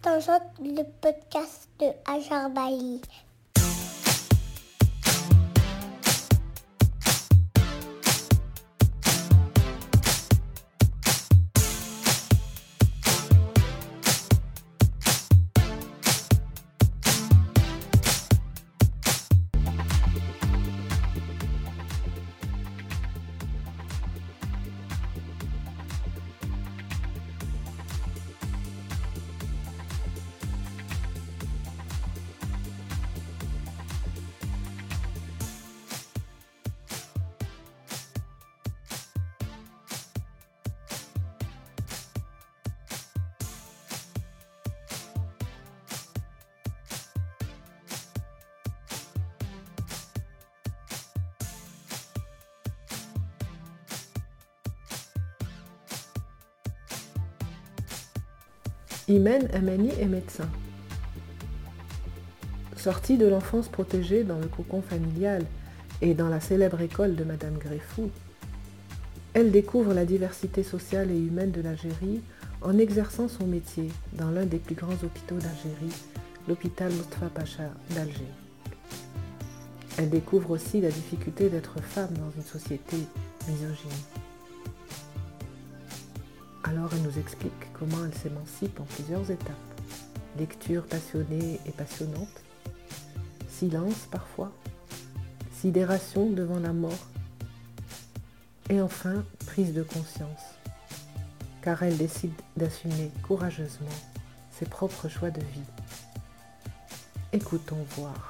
Tangente, le podcast de Ajar Bali. Imen Amani est médecin. Sortie de l'enfance protégée dans le cocon familial et dans la célèbre école de Madame Greffou, elle découvre la diversité sociale et humaine de l'Algérie en exerçant son métier dans l'un des plus grands hôpitaux d'Algérie, l'hôpital Mustafa Pacha d'Alger. Elle découvre aussi la difficulté d'être femme dans une société misogyne. Alors elle nous explique comment elle s'émancipe en plusieurs étapes. Lecture passionnée et passionnante, silence parfois, sidération devant la mort, et enfin prise de conscience, car elle décide d'assumer courageusement ses propres choix de vie. Écoutons voir.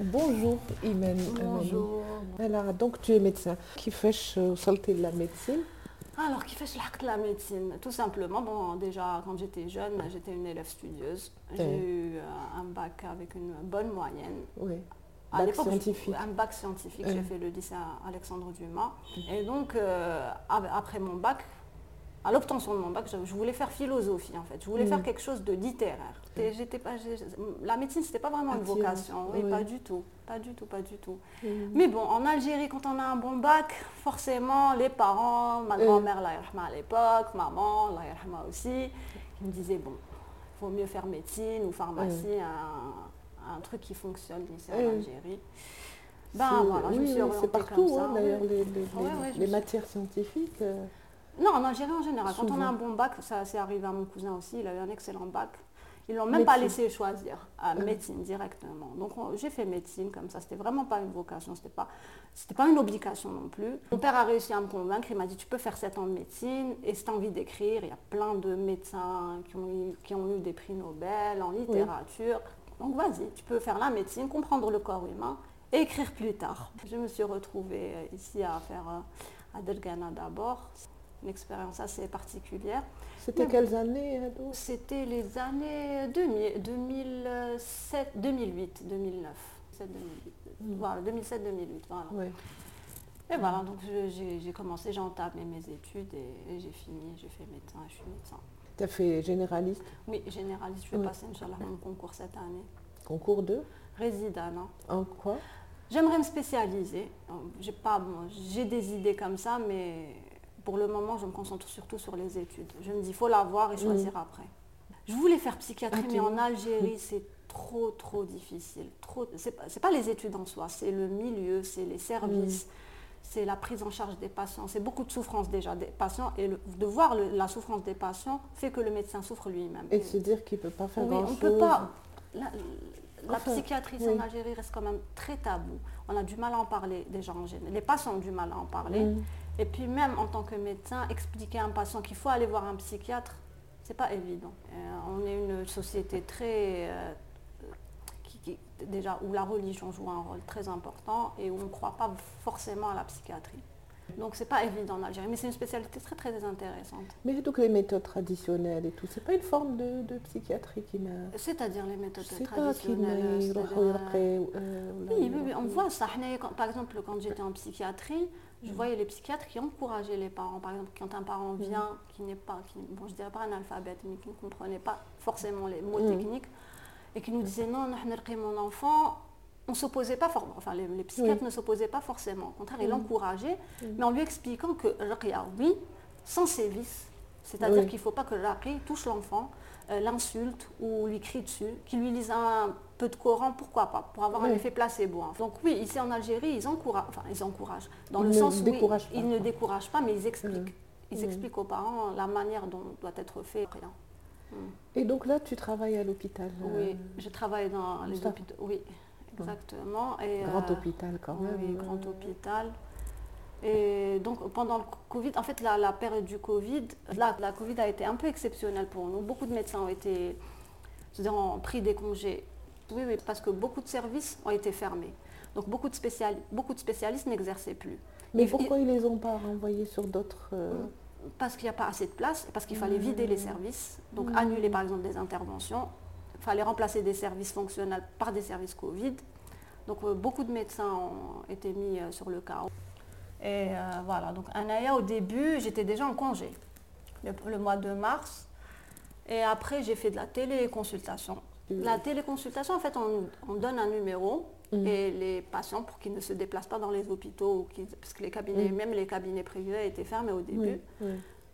Bonjour Imen. Bonjour. Alors, donc tu es médecin. Qui fait salter la médecine? Alors, qui fait de la médecine? Tout simplement, bon, déjà, quand j'étais jeune, j'étais une élève studieuse. J'ai eu euh, un bac avec une bonne moyenne. Oui. À Bac scientifique. Un bac scientifique. J'ai fait le lycée à Alexandre Dumas. Et donc, euh, après mon bac, à l'obtention de mon bac, je, voulais faire philosophie en fait. Je voulais Mm. faire quelque chose de littéraire. J'étais pas, la médecine, c'était pas vraiment une vocation. Oui, Oui. pas du tout. Pas du tout, pas du tout. Mhm. Mais bon, en Algérie, quand on a un bon bac, forcément, les parents, ma Euh. grand-mère, yarhama à l'époque, maman, la aussi, ils me disaient, bon, il vaut mieux faire médecine ou pharmacie, un, un truc qui fonctionne ici en. Algérie. Ben voilà, je me oui, suis oui, orientée c'est partout comme ça. hein, d'ailleurs les, les- Ouais, les- ouais, je les me suis- matières scientifiques. euh, Non, en Algérie en général, quand on a un bon bac, ça s'est arrivé à mon cousin aussi, il a eu un excellent bac. Ils l'ont même pas laissé choisir à Euh. médecine directement. Donc on- j'ai fait médecine comme ça, c'était vraiment pas une vocation, c'était pas, c'était pas une obligation non plus. Mon père a réussi à me convaincre, il m'a dit tu peux faire 7 ans de médecine et si tu as envie d'écrire, il y a plein de médecins qui ont eu, qui ont eu des prix Nobel en littérature. Donc vas-y, tu peux faire la médecine, comprendre le corps humain et écrire plus tard. Je me suis retrouvée euh, ici à faire euh, à Delgana d'abord, une expérience assez particulière. C'était quelles années C'était les années 2000, 2007, 2008, 2009. 7, 2008. Voilà, 2007-2008. Voilà. Ouais. Et voilà, donc j'ai commencé, j'ai entamé mes études et, et j'ai fini, j'ai fait médecin, je suis médecin. Tu as fait généraliste, Oui, généraliste, je vais Oui. passer, Inch'Allah, mon concours cette année. concours 2 Résident, non En quoi? J'aimerais me spécialiser. J'ai pas, bon, j'ai des idées comme ça, mais pour le moment, je me concentre surtout sur les études. Je me dis, il faut l'avoir et choisir après. Je voulais faire psychiatrie, mais en Algérie, c'est trop, trop difficile. Trop, c'est pas, les études en soi, c'est le milieu, c'est les services, c'est la prise en charge des patients. C'est beaucoup de souffrance déjà des patients et le- de voir le- la souffrance des patients fait que le médecin souffre lui-même. Et se dire qu'il ne peut pas faire Oui, on grand-chose. peut pas. La, la Enfin, psychiatrie oui. en Algérie reste quand même très tabou. On a du mal à en parler déjà en général. Les patients ont du mal à en parler. Mm. Et puis même en tant que médecin, expliquer à un patient qu'il faut aller voir un psychiatre, c'est pas évident. Euh, on est une société très euh, déjà où la religion joue un rôle très important et où on ne croit pas forcément à la psychiatrie. Donc c'est pas évident en Algérie, mais c'est une spécialité très très intéressante. Mais donc les méthodes traditionnelles et tout, c'est pas une forme de, de psychiatrie qui m'a... C'est-à-dire les méthodes pas, traditionnelles. m'a... c'est-à-dire, euh, Oui, oui, oui, on voit ça. Par exemple, quand j'étais en psychiatrie, je vois, les psychiatres qui encourageaient les parents. Par exemple, quand un parent mm. vient qui n'est pas, qui, bon, je dirais pas analphabète, mais qui ne comprenait pas forcément les mots mm. techniques, et qui nous disait non, mon enfant, on ne s'opposait pas forcément, enfin les, psychiatres ne s'opposaient pas forcément, au contraire, ils mm. l'encourageaient, mais en lui expliquant que Raqia, ah oui, sans sévice, c'est-à-dire qu'il ne faut pas que Raqi touche l'enfant, euh, l'insulte ou lui crie dessus, qu'il lui lise un peu de Coran, pourquoi pas, pour avoir un effet placebo. hein. Donc oui, ici en Algérie, ils encouragent, enfin ils encouragent, dans Ils le sens où ils- découragent pas, ils ne découragent pas, mais ils expliquent. Mhm. Ils Mhm. expliquent aux parents la manière dont doit être fait. Rien. Et donc là, tu travailles à l'hôpital. Oui, euh, je travaille dans les hôpitaux. Oui, exactement. Et, Grand euh, hôpital quand même. oui, grand hôpital. Et donc pendant le Covid, en fait la, la période du Covid, là, la Covid a été un peu exceptionnelle pour nous. Beaucoup de médecins ont été, ont pris des congés. Oui, oui, parce que beaucoup de services ont été fermés. Donc beaucoup de, spéciali- beaucoup de spécialistes n'exerçaient plus. Mais pourquoi ils les ont pas renvoyés sur d'autres euh, Parce qu'il n'y a pas assez de place, parce qu'il fallait vider les services, donc Mmh. annuler par exemple des interventions. Il fallait remplacer des services fonctionnels par des services Covid. Donc euh, beaucoup de médecins ont été mis euh, sur le carreau. Et euh, voilà, donc Anaya au début, j'étais déjà en congé, le, le mois de mars. Et après, j'ai fait de la téléconsultation. La téléconsultation, en fait, on, on donne un numéro Mm. et les patients, pour qu'ils ne se déplacent pas dans les hôpitaux, ou parce que les cabinets, Mm. même les cabinets privés étaient fermés au début.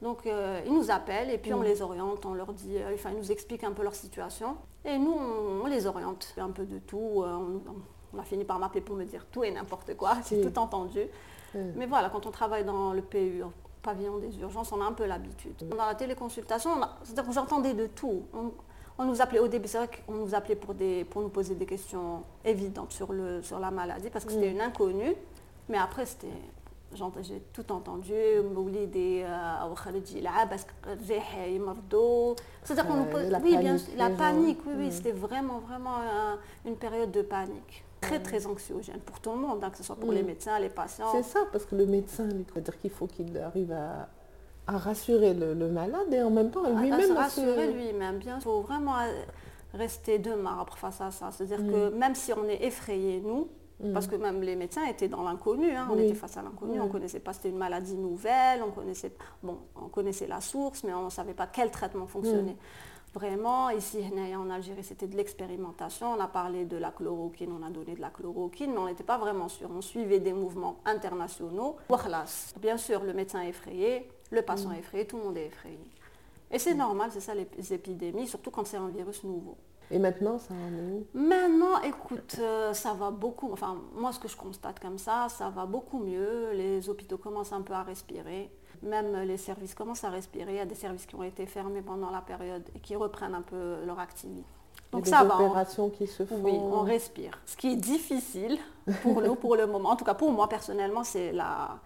Donc euh, ils nous appellent et puis on Mm. les oriente, on leur dit, euh, enfin ils nous expliquent un peu leur situation. Et nous on, on les oriente, un peu de tout. on, on a fini par m'appeler pour me dire tout et n'importe quoi, j'ai tout entendu. Mais voilà, quand on travaille dans le PU, pavillon des urgences, on a un peu l'habitude. Dans la téléconsultation, c'est-à-dire que j'entendais de tout. On, nous appelait au début, c'est vrai qu'on nous appelait pour, des, pour nous poser des questions évidentes sur, le, sur la maladie, parce que c'était une inconnue. Mais après, c'était j'ai tout entendu, Moulidi, euh, Khalidji, parce que Mardo. C'est-à-dire qu'on nous pose. Oui, bien la panique, oui, oui, c'était vraiment, vraiment euh, une période de panique. Très, très anxiogène pour tout le monde, hein, que ce soit pour Mm. les médecins, les patients. C'est ça, parce que le médecin, il veut dire qu'il faut qu'il arrive à, à rassurer le, le malade et en même temps à lui-même. rassurer lui-même. Bien, il faut vraiment euh, rester de marbre face à ça. C'est-à-dire Mm. que même si on est effrayé, nous, Mm. parce que même les médecins étaient dans l'inconnu, hein, on Oui. était face à l'inconnu, on ne connaissait pas, c'était une maladie nouvelle, on connaissait, bon, on connaissait la source, mais on ne savait pas quel traitement fonctionnait. Vraiment, ici en Algérie, c'était de l'expérimentation. On a parlé de la chloroquine, on a donné de la chloroquine, mais on n'était pas vraiment sûr. On suivait des mouvements internationaux. Bien sûr, le médecin est effrayé, le patient est effrayé, tout le monde est effrayé. Et c'est normal, c'est ça les épidémies, surtout quand c'est un virus nouveau. Et maintenant, ça en est où? Maintenant, écoute, euh, ça va beaucoup. Enfin, moi, ce que je constate comme ça, ça va beaucoup mieux. Les hôpitaux commencent un peu à respirer. Même les services commencent à respirer. Il y a des services qui ont été fermés pendant la période et qui reprennent un peu leur activité. Donc des ça va. on- opérations qui se font. oui, on respire. Ce qui est difficile pour nous, pour le moment, en tout cas pour moi personnellement, c'est la,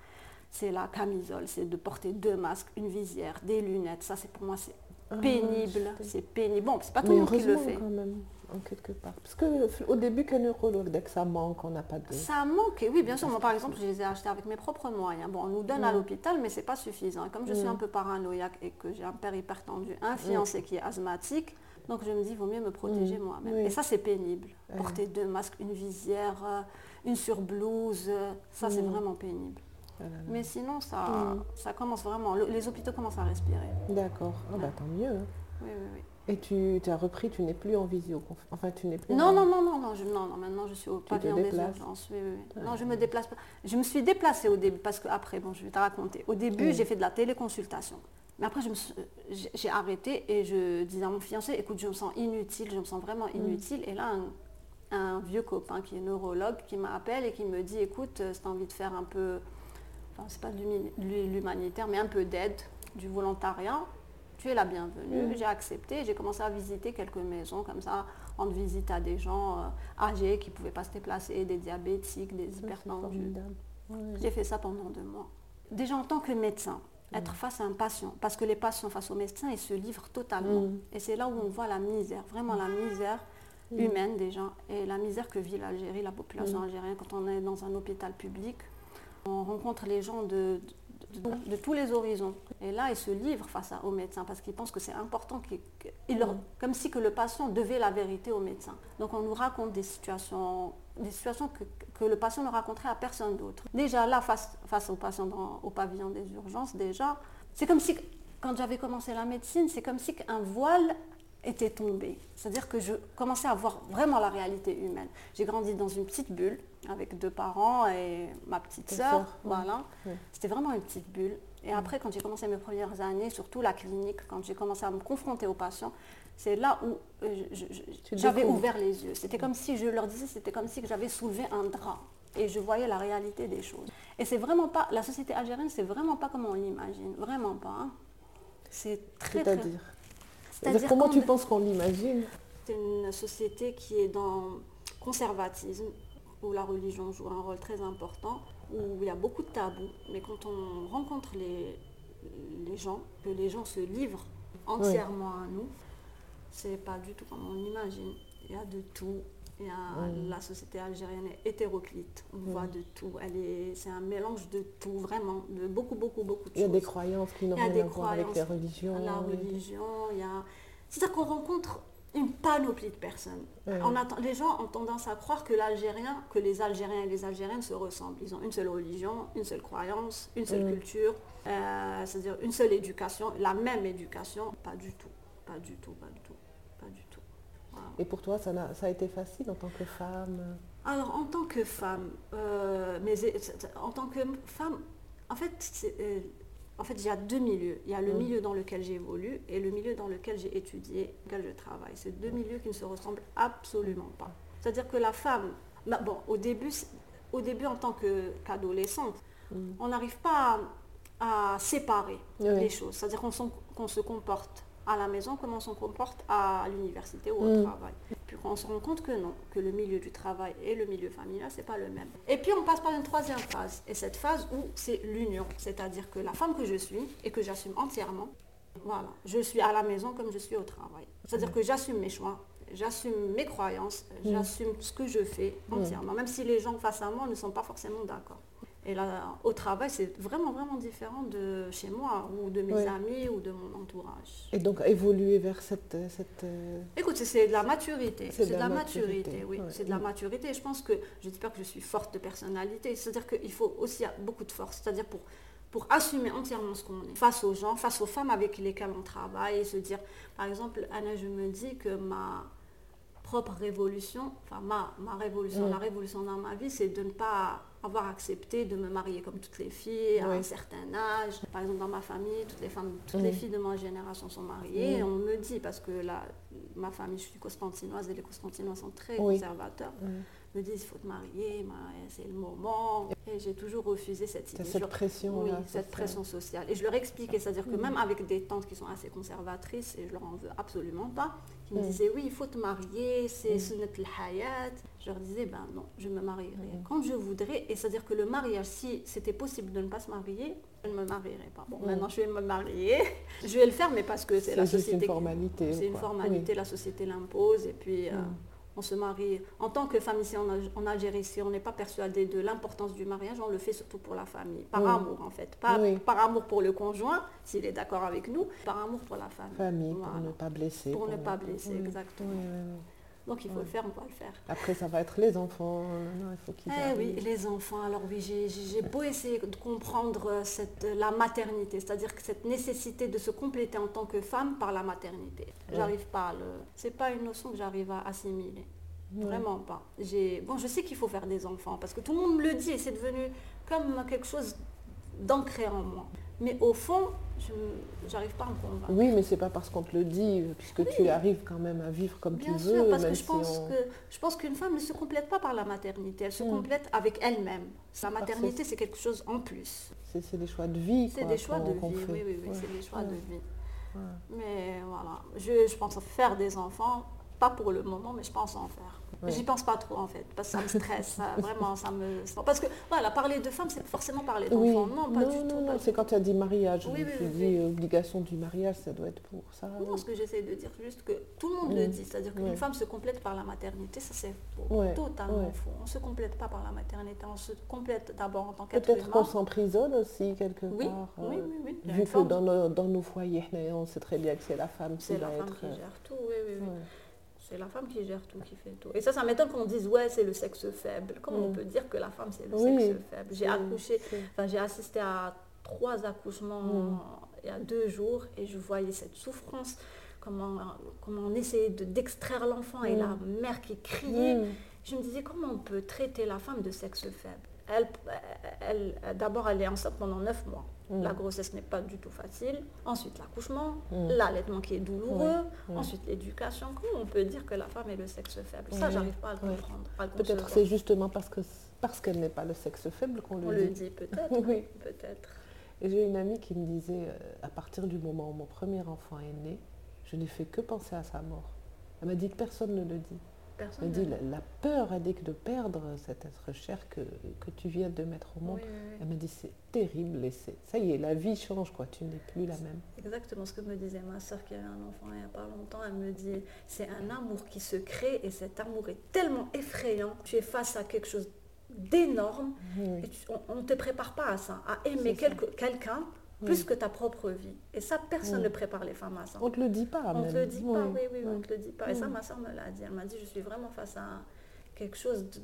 c'est la camisole. C'est de porter deux masques, une visière, des lunettes. Ça, c'est pour moi, c'est Ah, pénible. C'est pénible. Bon, c'est pas tout le monde qui le fait. quand même, en quelque part. Parce qu'au début, qu'un neurologue, dès que ça manque, on n'a pas de... Ça manque, oui, bien sûr. Moi, par exemple, je les ai achetés avec mes propres moyens. Bon, on nous donne à Mm. l'hôpital, mais c'est pas suffisant. Et comme je suis Mm. un peu paranoïaque et que j'ai un père hypertendu, un fiancé qui est asthmatique, donc je me dis, il vaut mieux me protéger Mm. moi-même. Oui. Et ça, c'est pénible. Porter deux masques, une visière, euh, une surblouse, euh, ça, c'est Mm. vraiment pénible. Ah. Mais sinon, ça, Mm. ça commence vraiment. le- les hôpitaux commencent à respirer. D'accord. Ah bah tant mieux. hein. Oui, oui, oui. Et tu, tu as repris, tu n'es plus en visio. Enfin, tu n'es plus Non, en- non, non, non, non, je- non, non, maintenant je suis au pavillon des urgences. Oui, oui. Non, je me déplace pas. Je me suis déplacée au début, parce que après, bon, je vais te raconter. Au début, j'ai fait de la téléconsultation. Mais après, je me suis- j'ai arrêté et je disais à mon fiancé, écoute, je me sens inutile, je me sens vraiment inutile. Et là, un, un vieux copain qui est neurologue qui m'appelle et qui me dit, écoute, euh, si tu as envie de faire un peu, enfin, c'est pas de l'humanitaire, mais un peu d'aide, du volontariat, tu es la bienvenue. Mm. J'ai accepté, j'ai commencé à visiter quelques maisons comme ça, rendre visite à des gens euh, âgés qui ne pouvaient pas se déplacer, des diabétiques, des Ça, hypertendus. J'ai fait ça pendant deux mois. Déjà en tant que médecin, être face à un patient, parce que les patients face aux médecins, ils se livrent totalement. Mm. Et c'est là où on voit la misère, vraiment la misère Mm. humaine déjà, et la misère que vit l'Algérie, la population Mm. algérienne, quand on est dans un hôpital public. On rencontre les gens de, de, tous les horizons. Et là, ils se livrent face à- aux médecins parce qu'ils pensent que c'est important, qu'ils- leur- Mm. comme si que le patient devait la vérité au médecin. Donc on nous raconte des situations, des situations que, que le patient ne raconterait à personne d'autre. Déjà là, face, face au patient dans- au pavillon des urgences, déjà, c'est comme si, quand j'avais commencé la médecine, c'est comme si un voile était tombé. C'est-à-dire que je commençais à voir vraiment la réalité humaine. J'ai grandi dans une petite bulle avec deux parents et ma petite sœur. Voilà. C'était vraiment une petite bulle. Et après, quand j'ai commencé mes premières années, surtout la clinique, quand j'ai commencé à me confronter aux patients, c'est là où euh, j'avais ouvert les yeux. C'était comme si je leur disais, c'était comme si j'avais soulevé un drap et je voyais la réalité des choses. Et c'est vraiment pas, la société algérienne, c'est vraiment pas comme on l'imagine, vraiment pas. hein. C'est très, très. C'est-à-dire comment tu penses qu'on l'imagine c'est une société qui est dans conservatisme, où la religion joue un rôle très important, où il y a beaucoup de tabous. Mais quand on rencontre les, les gens, que les gens se livrent entièrement à nous, c'est pas du tout comme on l'imagine. Il y a de tout. Y a, La société algérienne est hétéroclite. On voit de tout. Elle est, c'est un mélange de tout, vraiment, de beaucoup, beaucoup, beaucoup de Il y a choses. des croyances qui n'ont rien des à voir avec les croyances, religions. la religion, il y a... C'est-à-dire qu'on rencontre une panoplie de personnes. On attend- les gens ont tendance à croire que l'Algérien, que les Algériens et les Algériennes se ressemblent. Ils ont une seule religion, une seule croyance, une seule Mm. culture, euh, c'est-à-dire une seule éducation, la même éducation. Pas du tout, pas du tout, pas du tout, pas du tout. Voilà. Et pour toi, ça, n'a- ça a été facile en tant que femme? Alors, en tant que femme, euh, mais en tant que femme, en fait, euh, en fait, il y a deux milieux. Il y a le Mm. milieu dans lequel j'évolue et le milieu dans lequel j'ai étudié, lequel je travaille. C'est deux milieux qui ne se ressemblent absolument pas. C'est-à-dire que la femme, bah, bon, au début, au début en tant que- qu'adolescente, Mm. on n'arrive pas à, à séparer Oui. les choses. C'est-à-dire qu'on qu'on se comporte à la maison comme on se comporte à l'université ou au Mm. travail. Puis on se rend compte que non, que le milieu du travail et le milieu familial, c'est pas le même. Et puis on passe par une troisième phase. Et cette phase où c'est l'union. C'est-à-dire que la femme que je suis et que j'assume entièrement, voilà, je suis à la maison comme je suis au travail. C'est-à-dire que j'assume mes choix, j'assume mes croyances, j'assume ce que je fais entièrement, même si les gens face à moi ne sont pas forcément d'accord. Et là, au travail, c'est vraiment, vraiment différent de chez moi ou de mes Ouais. amis ou de mon entourage. Et donc évoluer vers cette... cette euh, Écoute, c'est- de la maturité. C'est de de la maturité, maturité, oui. ouais. C'est de la maturité. Et je pense que, je ne dis pas que je suis forte de personnalité, c'est-à-dire qu'il faut aussi beaucoup de force. C'est-à-dire pour, pour assumer entièrement ce qu'on est, face aux gens, face aux femmes avec lesquelles on travaille, et se dire, par exemple, Anna, je me dis que ma propre révolution, enfin ma, ma révolution, la révolution dans ma vie, c'est de ne pas avoir accepté de me marier comme toutes les filles à Oui. un certain âge. Par exemple, dans ma famille, toutes les femmes, toutes les filles de ma génération sont mariées. On me dit, parce que la, ma famille, je suis constantinoise et les constantinois sont très Oui. conservateurs. Me disent, il faut te marier, ma- c'est le moment. Et j'ai toujours refusé cette idée. cette pression oui, là, cette c'est pression sociale. Et je leur expliquais, c'est-à-dire que Mm. même avec des tantes qui sont assez conservatrices, et je leur en veux absolument pas, qui me Mm. disaient oui, il faut te marier, c'est Mm. sunnat al-hayat. Je leur disais, ben non, je me marierai Mm. quand je voudrais. Et c'est-à-dire que le mariage, si c'était possible de ne pas se marier, je ne me marierai pas. Bon, maintenant je vais me marier. je vais le faire, mais parce que c'est C'est la société. une qui- formalité, C'est une formalité, la société l'impose. Et puis. euh. On se marie. En tant que femme ici en, Al- en Algérie, si on n'est pas persuadé de l'importance du mariage, on le fait surtout pour la famille, par Oui. amour en fait. Pas Oui. par amour pour le conjoint, s'il est d'accord avec nous, par amour pour la famille. Famille, Voilà. pour ne pas blesser. Pour ne pas blesser, exactement. Oui. Donc il faut Ouais. le faire, on va le faire. Après, ça va être les enfants. euh, Non, il faut qu'ils Eh oui, les enfants, alors oui, j'ai- beau essayer de comprendre euh, cette, la maternité, c'est-à-dire que cette nécessité de se compléter en tant que femme par la maternité. J'arrive pas à le... C'est pas une notion que j'arrive à assimiler. Ouais. Vraiment pas. Bon, je sais qu'il faut faire des enfants parce que tout le monde me le dit et c'est devenu comme quelque chose d'ancré en moi. Mais au fond, je j'arrive pas à me convaincre. Oui, mais c'est pas parce qu'on te le dit, puisque tu arrives quand même à vivre comme Bien tu sûr, veux. parce que je si pense on- que je pense qu'une femme ne se complète pas par la maternité, elle se Mm. complète avec elle-même. La maternité, c'est quelque chose en plus. C'est des choix de vie. C'est des choix de vie, oui, oui, oui, c'est des choix de vie. Mais voilà, je, je pense faire des enfants, pas pour le moment, mais je pense en faire. Ouais. J'y pense pas trop en fait, parce que ça me stresse, ça, vraiment, ça me... Parce que voilà, parler de femme, c'est forcément parler d'enfants. Oui, Non, pas du tout. non, pas non, du c'est quand tu as dit mariage. Oui, oui, oui, dit, euh, obligation du mariage, ça doit être pour ça. Non, ce que j'essaie de dire, c'est juste que tout le monde Mm. le dit, c'est-à-dire qu'une femme se complète par la maternité, ça c'est totalement faux. On ne se complète pas par la maternité, on se complète d'abord en tant qu'être Peut-être qu'on s'emprisonne aussi quelque Oui, part. oui, euh, oui, oui. A Vu que dans nos, dans nos foyers, on sait très bien que c'est la femme qui C'est va la femme être... qui euh, gère tout, oui, oui, oui. C'est la femme qui gère tout, qui fait tout. Et ça, ça m'étonne qu'on dise, ouais, c'est le sexe faible. Comment on Mm. peut dire que la femme, c'est le Oui, sexe faible? J'ai c'est- accouché, c'est- enfin, j'ai assisté à trois accouchements Mm. il y a deux jours et je voyais cette souffrance, comment, comment on essayait de- d'extraire l'enfant et Mm. la mère qui criait. Mm. Je me disais, comment on peut traiter la femme de sexe faible? Elle, elle, D'abord, elle est enceinte pendant neuf mois. Mm. La grossesse n'est pas du tout facile. Ensuite, l'accouchement, Mm. l'allaitement qui est douloureux. Oui, oui. Ensuite, l'éducation. Comment on peut dire que la femme est le sexe faible? Ça, Oui, j'arrive pas à le comprendre. le Peut-être c'est justement parce que parce qu'elle n'est pas le sexe faible qu'on On le le dit. dit peut-être. Oui. Peut-être. Et j'ai une amie qui me disait, euh, à partir du moment où mon premier enfant est né, je n'ai fait que penser à sa mort. Elle m'a dit que personne ne le dit. Personne. Elle ne- dit la, la peur, elle dit que de perdre cet être cher que, que tu viens de mettre au monde. Oui, oui, oui. Elle m'a dit c'est terrible et c'est- ça y est, la vie change quoi, tu n'es plus la même. Exactement ce que me disait ma soeur qui a eu un enfant il n'y a pas longtemps. Elle me dit c'est un amour qui se crée et cet amour est tellement effrayant. Tu es face à quelque chose d'énorme Oui. et tu- on ne te prépare pas à ça, à aimer quelqu'un. Plus que ta propre vie. Et ça, personne Oui. ne prépare les femmes à ça. On ne te le dit pas On ne te le dit pas, oui, oui, oui. on ne te le dit pas. Et ça, Oui. ma soeur me l'a dit. Elle m'a dit je suis vraiment face à quelque chose de-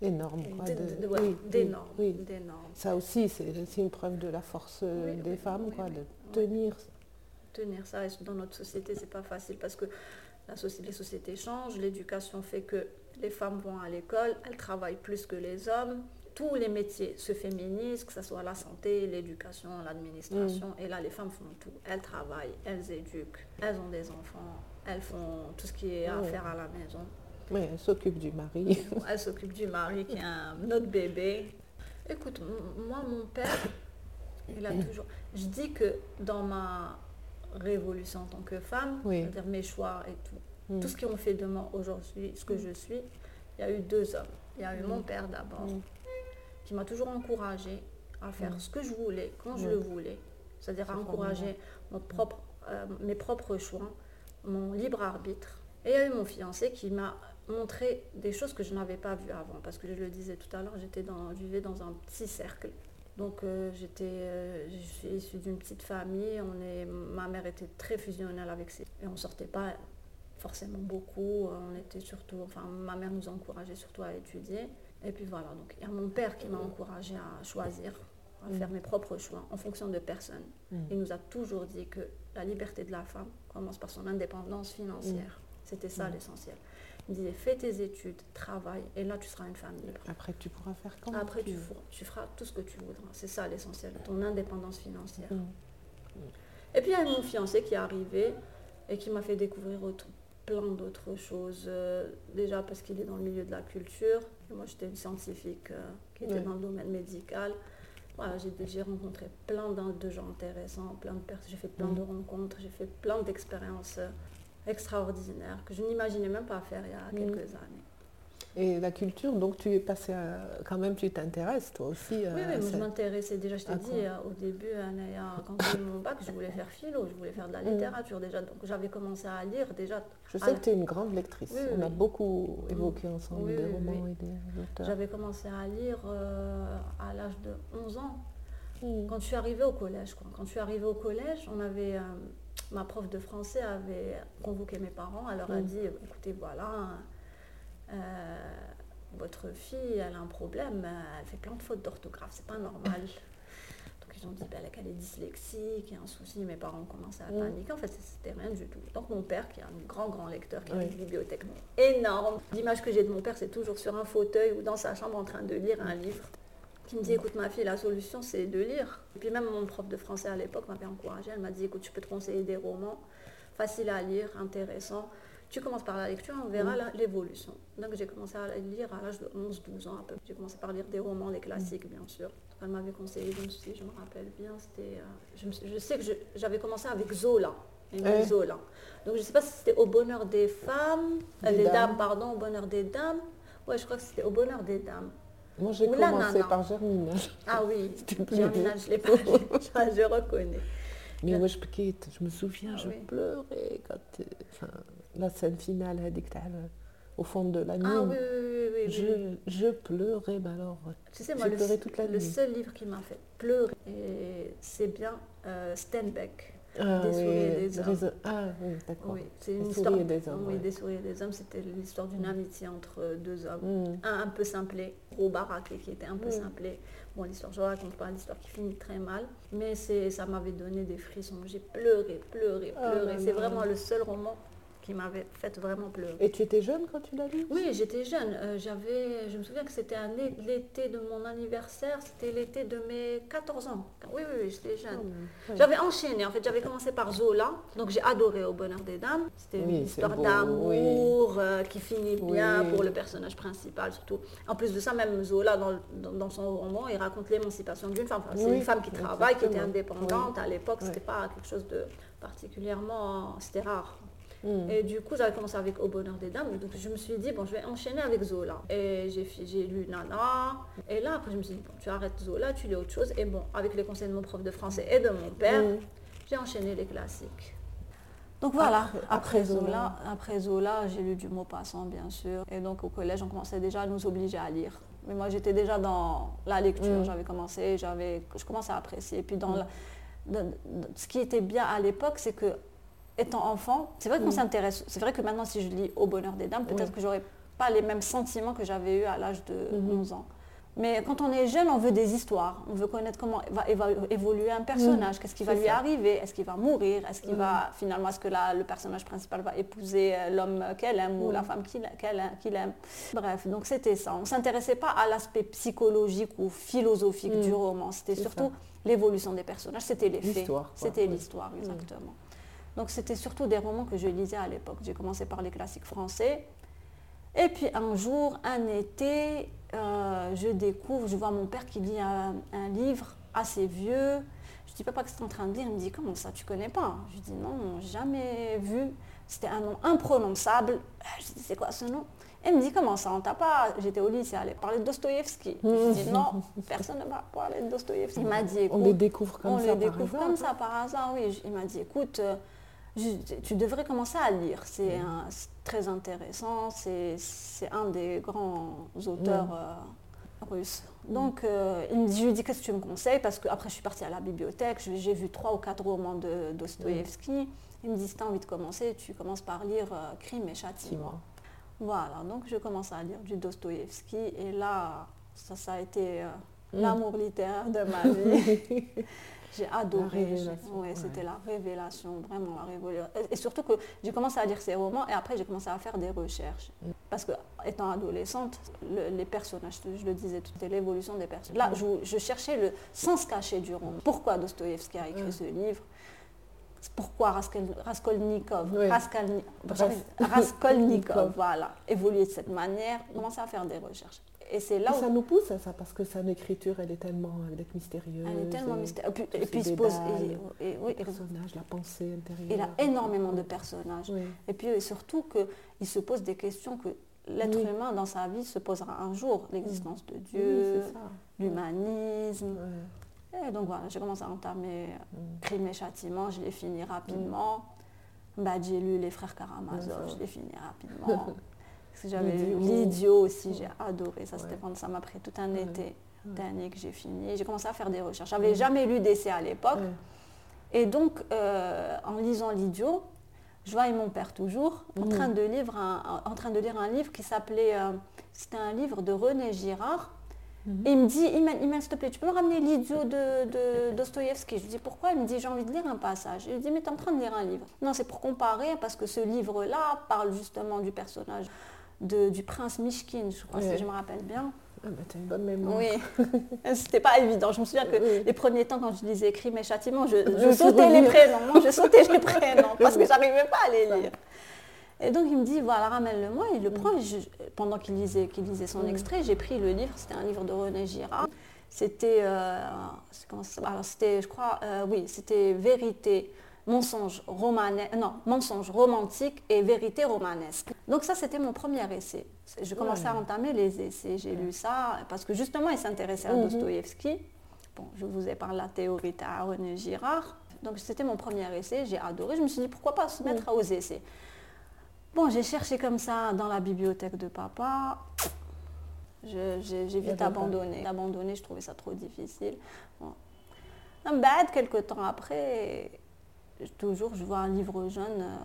Énorme oui, oui, d'énorme. oui. d'énorme. Ça aussi, c'est une preuve de la force euh, Oui, des oui, femmes, oui, quoi, oui. de Oui. tenir. tenir ça et dans notre société c'est pas facile parce que la les sociétés changent l'éducation fait que les femmes vont à l'école elles travaillent plus que les hommes tous les métiers se féminisent que ce soit la santé l'éducation l'administration et là les femmes font tout elles travaillent elles éduquent elles ont des enfants elles font tout ce qui est à Oui. faire à la maison Oui, elle s'occupe du mari. elle s'occupe du mari qui a un autre bébé. Écoute, moi, mon père, il a toujours. Je dis que dans ma révolution en tant que femme, Oui. c'est-à-dire mes choix et tout, Mm. tout ce qui ont fait de moi aujourd'hui ce que je suis, il y a eu deux hommes. Il y a eu mon père d'abord, Mm. Qui m'a toujours encouragée à faire Mm. ce que je voulais, quand je le voulais. C'est-à-dire à encourager mon propre, euh, mes propres choix, mon libre arbitre. Et il y a eu mon fiancé qui m'a montré des choses que je n'avais pas vues avant. Parce que je le disais tout à l'heure, j'étais dans, je vivais dans un petit cercle. Donc euh, j'étais, euh, je suis issue d'une petite famille. On est, ma mère était très fusionnelle avec ses... Et on sortait pas forcément beaucoup. On était surtout... Enfin, ma mère nous encourageait surtout à étudier. Et puis voilà, donc il y a mon père qui m'a encouragée à choisir, à faire mes propres choix en fonction de personne. Mm. Il nous a toujours dit que la liberté de la femme commence par son indépendance financière. C'était ça Mm. l'essentiel. Il disait fais tes études, travaille, et là tu seras une femme libre. Après, tu pourras faire comme Après tu feras, tu feras tout ce que tu voudras. C'est ça l'essentiel, ton indépendance financière. Mm. Et puis il y a mon fiancé qui est arrivé et qui m'a fait découvrir autre- plein d'autres choses. euh, déjà parce qu'il est dans le milieu de la culture. Moi j'étais une scientifique euh, qui était dans le domaine médical. Voilà, j'ai, rencontré plein de gens intéressants, plein de personnes. J'ai fait plein Mhm. de rencontres, j'ai fait plein d'expériences euh, extraordinaires que je n'imaginais même pas faire il y a Mhm. quelques années. Et la culture, donc tu es passé à... Quand même, tu t'intéresses toi aussi Oui, à oui, moi, je m'intéressais déjà, je t'ai dit euh, au début, quand j'ai eu mon bac, je voulais faire philo, je voulais faire de la Mm. littérature déjà. Donc j'avais commencé à lire déjà. Je sais à que tu es une grande lectrice. Oui, On a beaucoup évoqué ensemble Oui, des romans et des auteurs. J'avais commencé à lire euh, à l'âge de 11 ans. Mm. Quand je suis arrivée au collège, quoi. Quand je suis arrivée au collège, on avait, euh, ma prof de français avait convoqué mes parents. Elle leur a Mm. dit, écoutez, voilà, euh, votre fille, elle a un problème, elle fait plein de fautes d'orthographe, c'est pas normal. Donc ils ont dit qu'elle est dyslexique, il y a un souci, mes parents ont commencé à Mm. paniquer. En fait, c'était rien du tout. Donc mon père, qui est un grand, grand lecteur, qui a une bibliothèque énorme, l'image que j'ai de mon père, c'est toujours sur un fauteuil ou dans sa chambre en train de lire un livre qui me dit écoute ma fille la solution c'est de lire et puis même mon prof de français à l'époque m'avait encouragée elle m'a dit écoute je peux te conseiller des romans faciles à lire intéressants tu commences par la lecture on verra l'évolution donc j'ai commencé à lire à l'âge de 11-12 ans à peu j'ai commencé par lire des romans des classiques bien sûr elle m'avait conseillé je me suis je me rappelle bien c'était euh, je, sais que j'avais commencé avec Zola Ouais. Zola donc je sais pas si c'était au bonheur des femmes euh, Des des, dames. dames. pardon au bonheur des dames ouais je crois que c'était au bonheur des dames Moi, j'ai commencé par Germinal. ah oui, dur. je l'ai pas je, je reconnais. Mais moi, je. Je me souviens, Ah je oui. pleurais quand. euh, enfin, la scène finale, elle dit que t'as le- au fond de la nuit. Ah oui, oui, oui. Je, je pleurais, mais alors. Tu sais, moi, le, pleuré toute la le nuit. seul livre qui m'a fait pleurer, c'est bien euh, Steinbeck. Ah, Des souris et des hommes. Ah oui, d'accord. C'est Des une souris histoire. et des hommes, Oui, des souris et des hommes, c'était l'histoire d'une amitié entre deux hommes. Mm. Un un peu simplé, gros baraqué qui était un peu Mm. simplé. Bon, l'histoire, je ne raconte pas l'histoire qui finit très mal, mais c'est, ça m'avait donné des frissons. J'ai pleuré, pleuré, Oh pleuré. c'est vraiment le seul roman qui m'avait fait vraiment pleurer. Et tu étais jeune quand tu l'as lu Oui, j'étais jeune. Euh, j'avais, je me souviens que c'était l'été de mon anniversaire, c'était l'été de mes 14 ans. Oui, oui, oui j'étais jeune. Oh, j'avais enchaîné, en fait, j'avais commencé par Zola, donc j'ai adoré Au bonheur des dames. C'était une histoire d'amour euh, qui finit bien pour le personnage principal, surtout. En plus de ça, même Zola, dans, dans, son roman, il raconte l'émancipation d'une femme. c'est une femme qui travaille, qui était indépendante. À l'époque, c'était pas quelque chose de particulièrement, c'était rare. Hmm. Et du coup, j'avais commencé avec Au bonheur des dames. Donc je me suis dit, bon, je vais enchaîner avec Zola. Et j'ai lu Nana. Et là, après, je me suis dit, bon, tu arrêtes Zola, tu lis autre chose. Et bon, avec les conseils de mon prof de français et de mon père, hmm. j'ai enchaîné les classiques. Donc voilà, après, Zola, après Zola, j'ai lu du mot passant, bien sûr. Et donc au collège, on commençait déjà à nous obliger à lire. Mais moi, j'étais déjà dans la lecture. Hmm. J'avais commencé, j'avais, je commençais à apprécier. Et puis dans ce qui était bien à l'époque, c'est que étant enfant, c'est vrai qu'on mm. s'intéresse. C'est vrai que maintenant, si je lis Au bonheur des dames, peut-être que j'aurais pas les mêmes sentiments que j'avais eu à l'âge de 11 mm-hmm. ans. Mais quand on est jeune, on veut des histoires. On veut connaître comment va évoluer un personnage. Mm. Qu'est-ce qui va lui arriver? Est-ce qu'il va mourir? Est-ce qu'il va mm. finalement, est-ce que le personnage principal va épouser euh, l'homme qu'elle aime ou la femme qu'il aime? Bref, donc c'était ça. On ne s'intéressait pas à l'aspect psychologique ou philosophique du roman. C'était surtout l'évolution des personnages. C'était les faits. C'était l'histoire, exactement. Donc c'était surtout des romans que je lisais à l'époque. J'ai commencé par les classiques français. Et puis un jour, un été, euh, je découvre, je vois mon père qui lit un, livre assez vieux. Je dis papa que c'est en train de lire? Il me dit comment ça tu connais pas? Je dis non, jamais vu. C'était un nom imprononçable. Je dis c'est quoi ce nom? Elle me dit comment ça on t'a pas? J'étais au lycée, elle parlait de Dostoïevski. Je dis non, personne ne va parler de Dostoïevski. Il m'a dit écoute, on les découvre comme on ça. les découvre comme ça par hasard, oui. Il m'a dit écoute. Euh, tu devrais commencer à lire. C'est très intéressant. C'est un des grands auteurs euh, russes. Donc, euh, il je lui dis qu'est-ce que tu me conseilles? Parce qu'après, je suis partie à la bibliothèque. J'ai vu trois ou quatre romans de Dostoïevski. Il me dit si tu as envie de commencer, tu commences par lire euh, Crime et Châtiment. Voilà, donc je commence à lire du Dostoïevski. Et là, ça, ça a été mm. l'amour littéraire de ma vie. J'ai adoré. Ouais, C'était la révélation, vraiment la révélation. Et, surtout que j'ai commencé à lire ces romans et après j'ai commencé à faire des recherches. Mm. Parce que étant adolescente, les personnages, je le disais à l'évolution des personnages. Là, mm. je, cherchais le sens caché du roman. Pourquoi Dostoïevski a écrit mm. ce livre? Pourquoi Raskolnikov, Raskolnikov, voilà, évoluer de cette manière, commencer à faire des recherches. Et c'est là où... Ça nous pousse à ça, parce que son écriture, elle est tellement mystérieuse. Elle est tellement mystérieuse. Et, puis, il se pose... Et, oui, personnage, la pensée intérieure. Il a énormément de personnages. Et puis surtout qu'il se pose des questions que l'être humain, dans sa vie, se posera un jour. L'existence de Dieu, l'humanisme. Et donc voilà, j'ai commencé à entamer mm. Crime et Châtiment, je l'ai fini rapidement. Mm. Bah, j'ai lu Les Frères Karamazov, je l'ai fini rapidement. J'avais l'idiot aussi, j'ai adoré ça. Ça m'a pris tout un été dernier que j'ai fini. J'ai commencé à faire des recherches. J'avais jamais lu d'essai à l'époque. Et donc, euh, en lisant l'idiot, je voyais mon père toujours en, mm. train de lire un, en train de lire un livre qui s'appelait, euh, c'était un livre de René Girard. Mm-hmm. Et il me dit, Iman, s'il te plaît, tu peux me ramener l'idiot de, de Dostoïevski? Je lui dis, pourquoi? Il me dit, j'ai envie de lire un passage. Je lui dis, mais tu es en train de lire un livre. Non, c'est pour comparer, parce que ce livre-là parle justement du personnage du prince Mishkin, je crois, si je me rappelle bien. Ah bah, as une bonne mémoire. Oui, c'était pas évident. Je me souviens que les premiers temps, quand je lisais Crime et Châtiment, je, sautais les prénoms. je sautais les prénoms parce que j'arrivais pas à les lire. Et donc il me dit, voilà, ramène-le-moi. Il le mm. prend. pendant qu'il lisait, qu'il lisait son mm. extrait, j'ai pris le livre. C'était un livre de René Girard. C'était, euh, c'était, je crois, euh, oui, c'était Vérité mensonge, non, mensonge romantique et vérité romanesque. Donc ça, c'était mon premier essai. Je commençais à entamer les essais. J'ai lu ça parce que justement, il s'intéressait à mhm. Dostoïevski. Bon, je vous ai parlé de la théorie de René Girard. Donc c'était mon premier essai, j'ai adoré. Je me suis dit, pourquoi pas se mettre aux essais? Bon, j'ai cherché comme ça dans la bibliothèque de papa. J'ai vite abandonné. Abandonné, je trouvais ça trop difficile. Bon. bad, quelques temps après, toujours, je vois un livre jeune euh,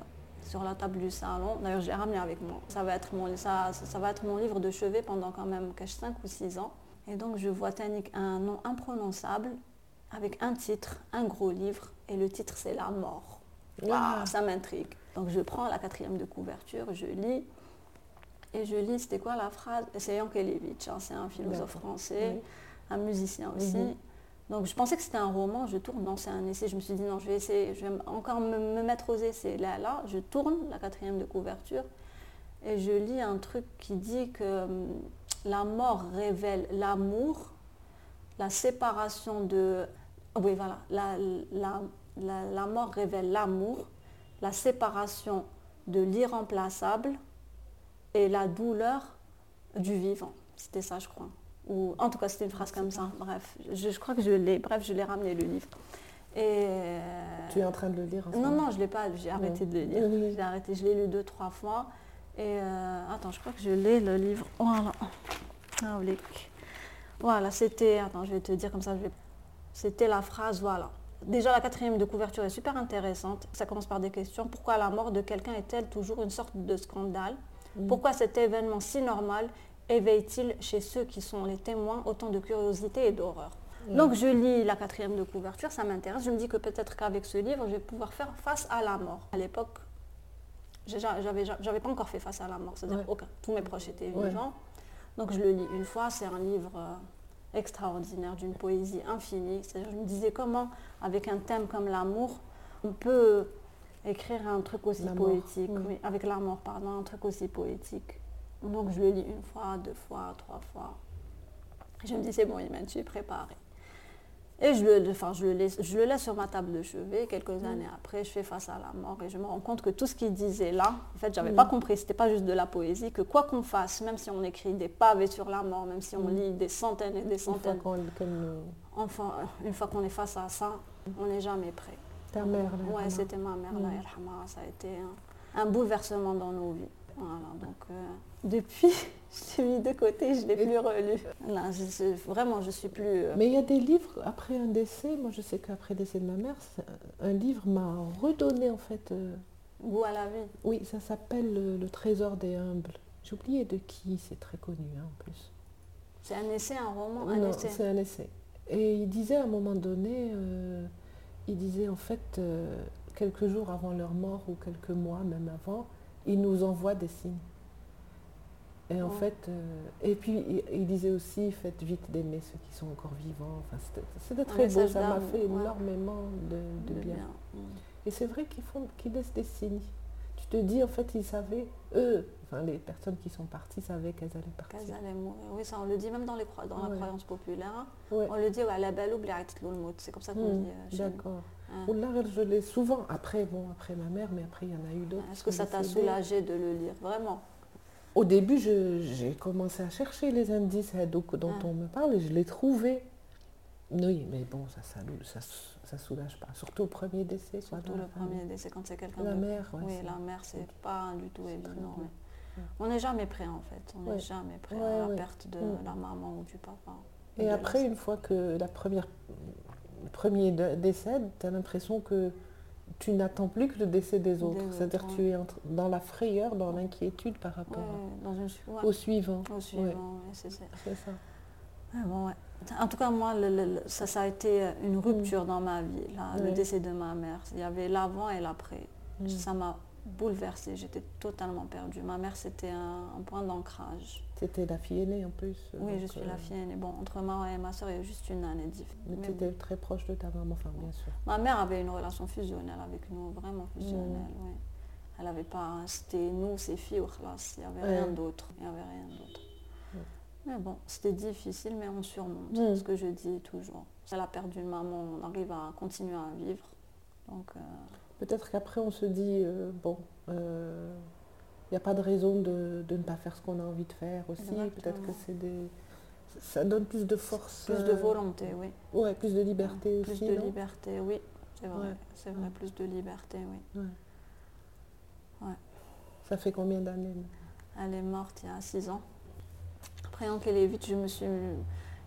sur la table du salon. D'ailleurs, je l'ai ramené avec moi. Ça va, être mon, ça, ça va être mon livre de chevet pendant quand même 5 ou 6 ans. Et donc, je vois Tanik, un nom imprononçable, avec un titre, un gros livre, et le titre, c'est La mort. Ça m'intrigue. Donc je prends la quatrième de couverture, je lis. Et je lis, c'était quoi la phrase? C'est Yankelevitch, hein, c'est un philosophe français, un musicien aussi. Mhm. Donc je pensais que c'était un roman, je tourne, non c'est un essai, je me suis dit non je vais essayer, je vais encore me, mettre aux essais. Là, là, je tourne la quatrième de couverture et je lis un truc qui dit que hum, la mort révèle l'amour, la séparation de... Oui voilà, la, la, la mort révèle l'amour, la séparation de l'irremplaçable et la douleur du vivant. C'était ça je crois ou en tout cas c'était une phrase comme ça. Bref, je, crois que je l'ai. Bref, je l'ai ramené le livre. Et tu es en train de le lire Non, non, je l'ai pas. J'ai arrêté de le lire. J'ai arrêté. Je l'ai lu deux, trois fois. Et euh, attends, je crois que je l'ai le livre. Voilà. Ah, voilà, c'était. Attends, je vais te dire comme ça. C'était la phrase. Voilà. Déjà, la quatrième de couverture est super intéressante. Ça commence par des questions. Pourquoi la mort de quelqu'un est-elle toujours une sorte de scandale? Mm. Pourquoi cet événement si normal éveille-t-il chez ceux qui sont les témoins autant de curiosité et d'horreur Donc je lis la quatrième de couverture, ça m'intéresse. Je me dis que peut-être qu'avec ce livre, je vais pouvoir faire face à la mort. À l'époque, j'avais pas encore fait face à la mort, c'est-à-dire aucun. Tous mes proches étaient vivants. Donc je le lis une fois, c'est un livre euh, extraordinaire, d'une poésie infinie. C'est-à-dire, je me disais comment, avec un thème comme l'amour, on peut écrire un truc aussi poétique, oui, avec la mort, pardon, un truc aussi poétique. Donc je le lis une fois, deux fois, trois fois. Je me dis, c'est bon, Iman, tu es préparé. Et je le, enfin, je, le laisse, je le laisse sur ma table de chevet. Quelques mm. années après, je fais face à la mort et je me rends compte que tout ce qu'il disait là, en fait, j'avais n'avais pas mm. compris. C'était pas juste de la poésie, que quoi qu'on fasse, même si on écrit des pavés sur la mort, même si on mm. lit des centaines et des centaines, enfin, une fois qu'on est face à ça, on n'est jamais prêt. Ta mère, là. Ouais, c'était ma mère, là, ça a été un, bouleversement dans nos vies. Voilà, donc. Euh, depuis, je l'ai mis de côté, je ne l'ai plus relu. Non, vraiment, je suis plus... Euh, Mais il y a des livres, après un décès, moi je sais qu'après le décès de ma mère, un livre m'a redonné en fait... Euh, Goût à la vie. Oui, ça s'appelle le, trésor des humbles. J'ai oublié de qui, c'est très connu hein, en plus. C'est un essai, un roman un Non, c'est un essai. Et il disait à un moment donné, euh, il disait en fait, quelques jours avant leur mort ou quelques mois même avant, il nous envoie des signes. Et en fait, euh, et puis il, disait aussi, faites vite d'aimer ceux qui sont encore vivants. Enfin, c'était très beau, ça m'a fait énormément de, bien. Et c'est vrai qu'ils font, qu'ils laissent des signes. Te dis, en fait, ils savaient, eux, enfin les personnes qui sont parties savaient qu'elles allaient partir. Qu'elles allaient mourir. Oui, ça on le dit même dans, les, dans la croyance populaire. On le dit, la belle oublie c'est comme ça qu'on mm, dit. Euh, D'accord. Hein. je l'ai souvent, après, bon, après ma mère, mais après il y en a eu d'autres. Est-ce que ça t'a soulagé de le lire, vraiment? Au début, j'ai commencé à chercher les indices dont ah. on me parle et je les trouvais. Oui, mais bon, ça ça, ça, soulage pas. Surtout au premier décès. Surtout le premier décès, quand c'est quelqu'un La mère, Oui, la mère, c'est pas du tout évident. On n'est jamais prêt, en fait. On n'est jamais prêt à la perte de mm. la maman ou du papa. Et après, une fois que la première, le premier décède, tu as l'impression que tu n'attends plus que le décès des autres. C'est-à-dire que tu es dans la frayeur, dans l'inquiétude par rapport au suivant. Au suivant, c'est ça. bon, en tout cas, moi, ça, ça a été une rupture dans ma vie, le décès de ma mère. Il y avait l'avant et l'après. Mm. Ça m'a bouleversée, j'étais totalement perdue. Ma mère, c'était un, point d'ancrage. C'était la fille aînée en plus. Oui, je suis la euh, fille aînée. Bon, entre moi et ma soeur, il y a juste une année différente. Mais tu étais très proche de ta maman, enfin, bien sûr. Ma mère avait une relation fusionnelle avec nous, vraiment fusionnelle, mm. oui. Elle n'avait pas. C'était nous, ses filles, au classe. Il n'y avait rien d'autre. Il n'y avait rien d'autre. Mais bon, c'était difficile, mais on surmonte. Mm. C'est ce que je dis toujours. C'est la perte d'une maman, on arrive à continuer à vivre. Donc. Euh, Peut-être qu'après on se dit, euh, bon, il euh, n'y a pas de raison de, ne pas faire ce qu'on a envie de faire aussi. Peut-être que c'est des... Ça donne plus de force. Plus de volonté, oui. Ouais, plus de liberté aussi. Plus de liberté, oui. C'est vrai. C'est vrai, plus de liberté, oui. Ouais. Ça fait combien d'années Elle est morte il y a six ans. Après, en qu'elle est vite, je me suis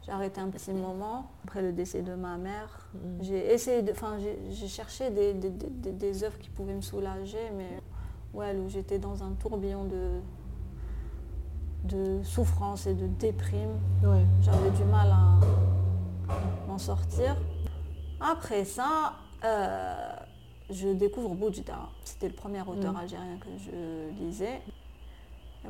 j'ai arrêté un petit moment après le décès de ma mère. Mm. J'ai essayé de, enfin, j'ai cherché des, des, œuvres qui pouvaient me soulager, mais ouais, où j'étais dans un tourbillon de, de souffrance et de déprime. J'avais du mal à m'en sortir. Après ça, euh, je découvre Boujda. C'était le premier auteur Mm. algérien que je lisais.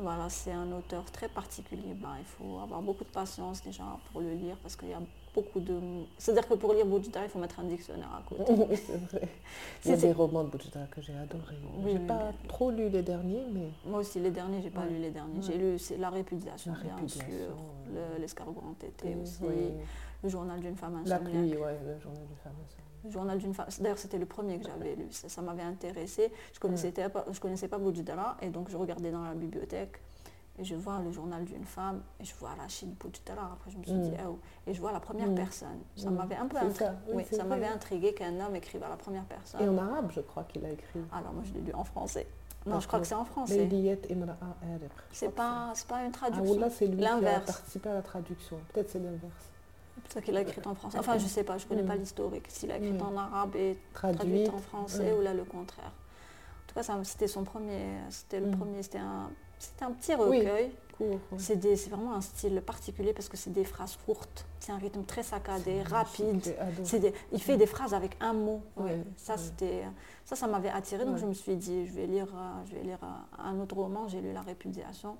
Voilà, c'est un auteur très particulier. Ben, il faut avoir beaucoup de patience déjà pour le lire parce qu'il y a beaucoup de... C'est-à-dire que pour lire Boujda, il faut mettre un dictionnaire à côté. c'est vrai. Il y a des romans de Boujda que j'ai adorés. Oui, j'ai oui, pas mais- trop lu les derniers, mais Moi aussi, les derniers, j'ai pas Ouais. lu les derniers. J'ai lu c'est La Répudiation, La bien sûr. ouais. le- L'escargot entêté oui, aussi. Le journal d'une femme la insomniaque. pluie, ouais, le journal du fameux. Le journal d'une femme. D'ailleurs, c'était le premier que j'avais lu. Ça, ça m'avait intéressé. Je connaissais pas, je connaissais pas Boudjidara et donc je regardais dans la bibliothèque et je vois le journal d'une femme et je vois Rachid Boudjidara. Après, je me suis Mm. dit, oh. et je vois la première Mm. personne. Ça Mm. m'avait un peu intrigué. ça, oui, ça m'avait intrigué qu'un homme écrive à la première personne. Et en arabe, je crois qu'il a écrit. Alors moi, je l'ai lu en français. Non, Parce je crois que c'est en français. C'est pas, pas une Ah, traduction. là, c'est lui qui a participé à la traduction. Peut-être c'est l'inverse. C'est ça qu'il a écrit en français. Enfin, je sais pas, je connais Mm. pas l'historique. S'il a écrit Mm. en arabe et Traduit. traduit en français mm. ou là le contraire. En tout cas, c'était son premier, c'était le Mm. premier, c'était un, c'était un petit recueil. C'est vraiment un style particulier parce que c'est des phrases courtes, c'est un rythme très saccadé, rapide. des- il fait des phrases avec un mot. Ouais, Ouais. Ça, ouais. c'était, ça, ça m'avait attiré. Donc je me suis dit, je vais lire, euh, je vais lire euh, un autre roman. J'ai lu La Répudiation.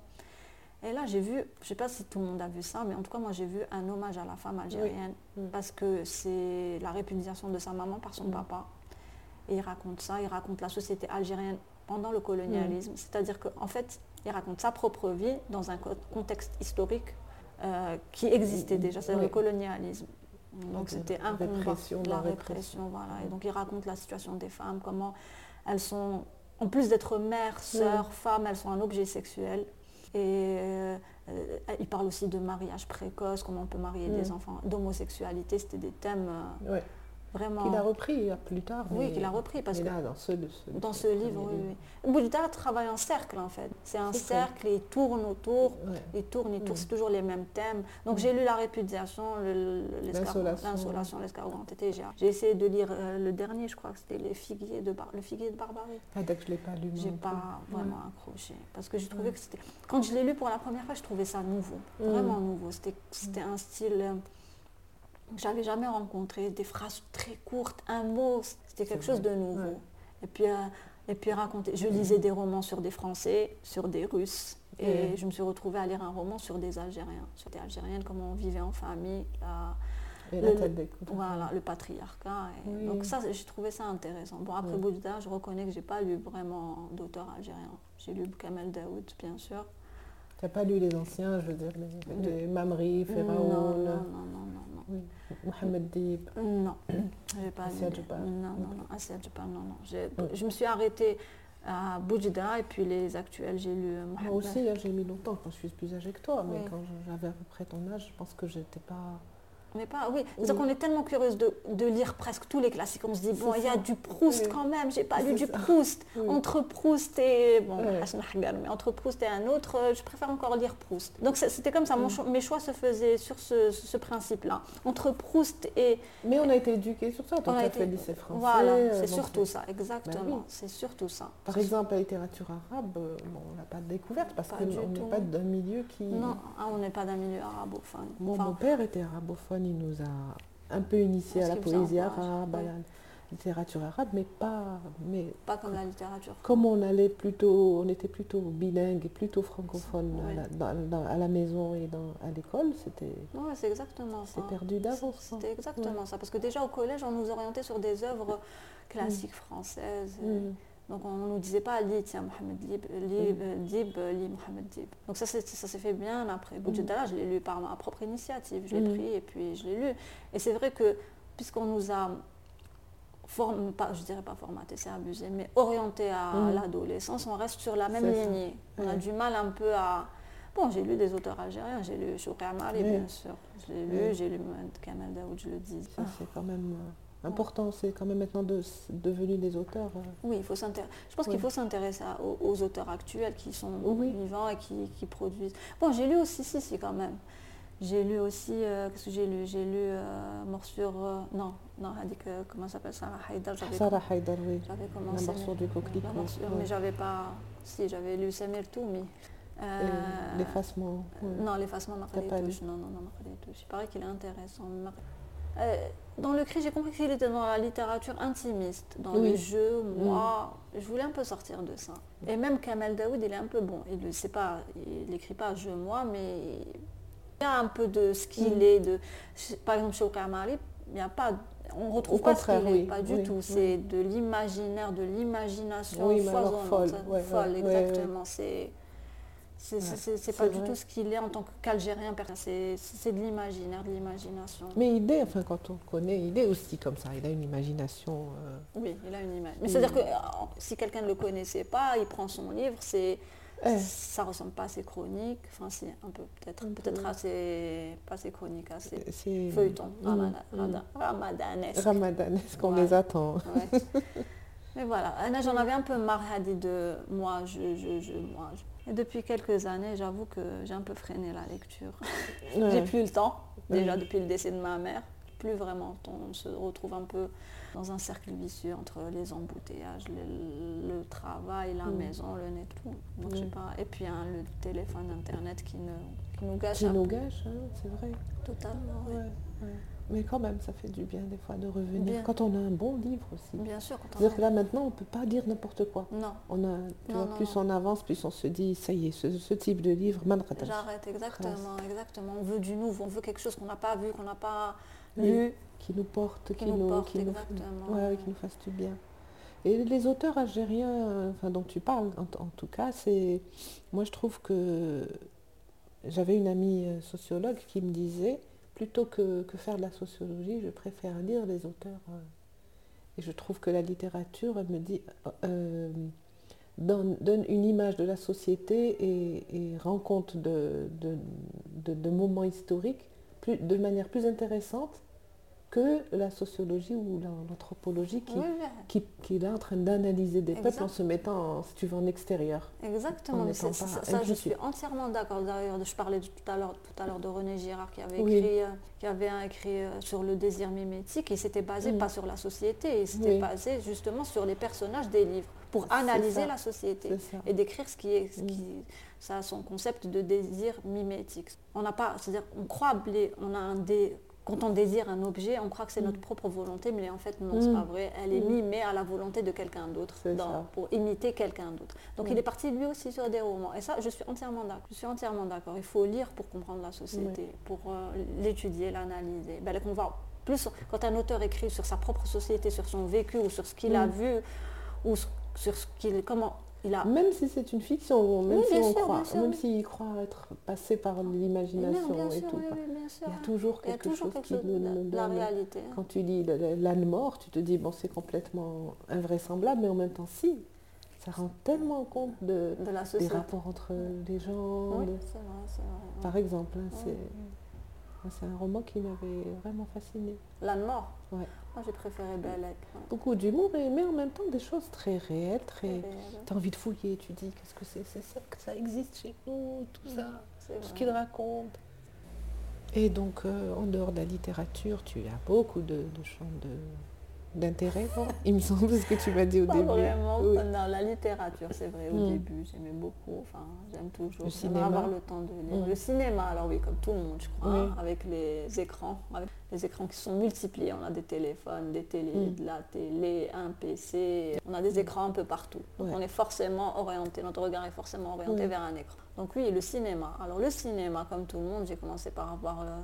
Et là, j'ai vu, je ne sais pas si tout le monde a vu ça, mais en tout cas, moi, j'ai vu un hommage à la femme algérienne Mm. parce que c'est la répudiation de sa maman par son Mm. papa. Et il raconte ça, il raconte la société algérienne pendant le colonialisme. C'est-à-dire qu'en fait, il raconte sa propre vie dans un co- contexte historique euh, qui existait déjà, c'est-à-dire Oui. le colonialisme. Donc c'était un combat, répression, de la la répression, répression. voilà. Et donc il raconte la situation des femmes, comment elles sont, en plus d'être mères, sœurs, femmes, elles sont un objet sexuel. Et euh, euh, il parle aussi de mariage précoce, comment on peut marier des Mm. enfants, d'homosexualité, c'était des thèmes euh, Ouais. Vraiment... Qu'il a repris plus tard. Oui, qu'il a repris parce mais que là, dans ce, ce- dans ce ce livre, oui, oui. Travaille en cercle en fait. C'est un ça. cercle et il tourne autour, Ouais. il tourne, il tourne, c'est toujours les mêmes thèmes. Donc j'ai lu La répudiation, L'insolation. l'escargot entêté. J'ai essayé de lire euh, le dernier, je crois que c'était les figuiers de Bar- Le figuier de Barbarie. Ah, dès que je ne l'ai pas lu. J'ai pas vraiment accroché parce que j'ai trouvé Ouais. que c'était. Quand je l'ai lu pour la première fois, je trouvais ça nouveau, vraiment nouveau. C'était c'était un style euh, j'avais jamais rencontré, des phrases très courtes, un mot, c'était quelque chose de nouveau. ouais. Et puis euh, et puis raconter. Je lisais des romans sur des Français, sur des Russes. Et Mm. je me suis retrouvée à lire un roman sur des Algériens, sur des Algériennes, comment on vivait en famille, la- Et la le- tête découverte. voilà, le patriarcat. et Oui. Donc ça, j'ai trouvé ça intéressant. Bon, après Ouais. Bouddha, je reconnais que j'ai pas lu vraiment d'auteurs algériens. J'ai lu Kamel Daoud, bien sûr. Tu n'as pas lu les anciens, je veux dire, les, les Mamri, Pharaon, non, non, non, non, non. Oui, Mohamed Dib. Non, j'ai pas Assia lu. Djebal. Non, non, non, Assia Djebal, non, non. Je me suis arrêtée à Boujda et puis les actuels, j'ai lu euh, Moi Mohamed. aussi, hein, j'ai mis longtemps quand je suis plus âgée que toi, mais Oui. quand j'avais à peu près ton âge, je pense que j'étais pas. Mais pas, oui, Oui. c'est qu'on est tellement curieuse de, de lire presque tous les classiques. On se dit, bon, il y a du Proust Oui. quand même, j'ai pas lu du ça. Proust. Oui. Entre Proust et. Bon, Hagar, mais entre Proust et un autre, euh, je préfère encore lire Proust. Donc c'était comme ça, mon Mm. mes choix se faisaient sur ce, ce principe-là. Entre Proust et. Mais on a été éduqués sur ça. On a as été- lycée français. Voilà, euh, c'est surtout ça, exactement. oui. C'est surtout ça. Par exemple, la littérature arabe, euh, bon, on n'a pas de découverte parce qu'on n'est pas d'un milieu qui. Non, ah, on n'est pas d'un milieu arabophone. Enfin, mon père était arabophone, il nous a un peu initiés Est-ce à la poésie arabe, à la littérature arabe, mais pas. Mais pas comme la littérature. comme on allait plutôt, on était plutôt bilingue et plutôt francophone à, la, dans- dans- à la maison et dans, à l'école, c'était Oui, c'est exactement ça. c'est perdu d'avance. hein. C'était exactement ça. Parce que déjà au collège, on nous orientait sur des œuvres classiques françaises. Mm. Donc on ne nous disait pas lis, tiens, Mohamed Dib, lis, euh, Dib, euh, lis Mohamed Dib. Donc ça, ça s'est fait bien après. Boudjidala, je l'ai lu par ma propre initiative. Je l'ai Mm. pris et puis je l'ai lu. Et c'est vrai que puisqu'on nous a form- pas, je dirais pas formaté, c'est abusé, mais orienté à Mm. l'adolescence, on reste sur la même lignée. On a du mal un peu à... Bon, j'ai lu des auteurs algériens, j'ai lu Choukri Amali, Oui. bien sûr. Je l'ai lu, j'ai lu Mohamed Kamel Daoud, je le dis. Ça, c'est quand même euh, important. C'est quand même maintenant de, devenu des auteurs. euh, Oui, il faut s'intéresser. Je pense Oui. qu'il faut s'intéresser aux, aux auteurs actuels qui sont Oui. vivants et qui, qui produisent. Bon, j'ai lu aussi, si, si, quand même. J'ai lu aussi, euh, qu'est-ce que j'ai lu? J'ai lu euh, Morsure, euh, non, non, elle dit que, comment ça? S'appelle Sarah Haïdar, Sarah Haïdar, oui. j'avais La commencé. morsure mais- du coquelicot. la morsure, mais j'avais pas, si, j'avais lu Samir Toumi. L'effacement. Non, l'effacement Marc touches. Non, non, non, Marc touches. Il paraît qu'il est intéressant. Dans le cri, j'ai compris qu'il était dans la littérature intimiste, dans le jeu. Moi, je voulais un peu sortir de ça. Et même Kamel Daoud, il est un peu bon. Il ne pas, il n'écrit pas je moi, mais il y a un peu de ce qu'il est. De, par exemple, chez Okamari, il n'y a pas on retrouve pas ce qu'il pas du tout. C'est de l'imaginaire, de l'imagination foisonnante, folle, exactement. C'est c'est pas du tout ce qu'il est en tant qu'Algérien. c'est de l'imaginaire, de l'imagination. Mais il est, enfin, quand on le connaît, il est aussi comme ça. Il a une imagination. Euh, oui, il a une image. Mais c'est-à-dire que euh, si quelqu'un ne le connaissait pas, il prend son livre, c'est. Eh. Ça ressemble pas à ses chroniques, enfin c'est un peu peut-être peut-être assez pas assez chroniques, assez feuilleton, mm, mm. ramadanesque. Ramadanesque, on les attend. Mais voilà, j'en avais un peu marre de moi, je, je, je, moi. Et depuis quelques années, j'avoue que j'ai un peu freiné la lecture. j'ai plus le temps, déjà depuis le décès de ma mère. Plus vraiment, on se retrouve un peu dans un cercle vicieux entre les embouteillages, le, travail, la maison, le net, tout. Donc, pas... Et puis hein, le téléphone, Internet qui, nous gâche. Qui nous gâche, hein, c'est vrai. Totalement. Mais quand même, ça fait du bien des fois de revenir. Quand on a un bon livre aussi. Bien sûr. C'est-à-dire que là maintenant, on ne peut pas dire n'importe quoi. Non. On a, plus on avance, plus on se dit, ça y est, ce, type de livre, J'arrête, exactement, exactement. On veut du nouveau, on veut quelque chose qu'on n'a pas vu, qu'on n'a pas lu. Qui nous porte, qui, nous, porte, qui, nous, qui nous fasse du bien. Et les auteurs algériens enfin, dont tu parles, en, en tout cas, c'est. Moi, je trouve que. J'avais une amie euh, sociologue qui me disait plutôt que, faire de la sociologie, je préfère lire les auteurs. Euh, et je trouve que la littérature, me dit, euh, donne, une image de la société et, rend compte de, moments historiques de manière plus intéressante que la sociologie ou l'anthropologie qui, qui, est là en train d'analyser des peuples en se mettant, si tu veux, en extérieur. Exactement, ça, je suis entièrement d'accord. D'ailleurs, je parlais tout à l'heure tout à l'heure de René Girard qui avait écrit, euh, qui avait écrit euh, sur le désir mimétique. Et c'était basé pas sur la société, c'était basé justement sur les personnages des livres pour analyser la société et décrire ce qui est, ce qui, ça a son concept de désir mimétique. On n'a pas, c'est-à-dire, on croit, on a un dé, quand on désire un objet, on croit que c'est notre mm. propre volonté, mais en fait, non, c'est pas mm. vrai. Elle est mm. mimée à la volonté de quelqu'un d'autre, pour imiter quelqu'un d'autre. Donc, il est parti lui aussi sur des romans. Et ça, je suis entièrement d'accord. Je suis entièrement d'accord. Il faut lire pour comprendre la société, pour euh, l'étudier, l'analyser. Ben, va plus, quand un auteur écrit sur sa propre société, sur son vécu ou sur ce qu'il a vu, ou sur ce qu'il, comment même si c'est une fiction, même si croit, même s'il croit être passé par l'imagination et tout, il y a toujours quelque chose qui nous donne la réalité. Quand tu lis l'âne mort, tu te dis bon c'est complètement invraisemblable, mais en même temps si, ça rend tellement compte de, des rapports entre les gens. Par exemple, hein, c'est c'est un roman qui m'avait vraiment fasciné. L'âne mort. Ouais j'ai préféré Bellec. Beaucoup d'humour, mais en même temps des choses très réelles, très. Tu as envie de fouiller, tu dis qu'est-ce que c'est? C'est ça que ça existe chez nous, tout ça, tout ce qu'il raconte. Et donc, euh, en dehors de la littérature, tu as beaucoup de, de champs de, d'intérêt, il me semble, ce que tu m'as dit au début. Vraiment, dans la littérature, c'est vrai, au hmm. début, j'aimais beaucoup, enfin, j'aime toujours le cinéma. avoir le temps de lire. Hmm. Le cinéma, alors oui, comme tout le monde, je crois, avec les écrans, avec les écrans qui sont multipliés. On a des téléphones, des télés, hmm. de la télé, un PC, on a des écrans un peu partout. Donc on est forcément orienté, notre regard est forcément orienté vers un écran. Donc oui, le cinéma. Alors le cinéma, comme tout le monde, j'ai commencé par avoir euh,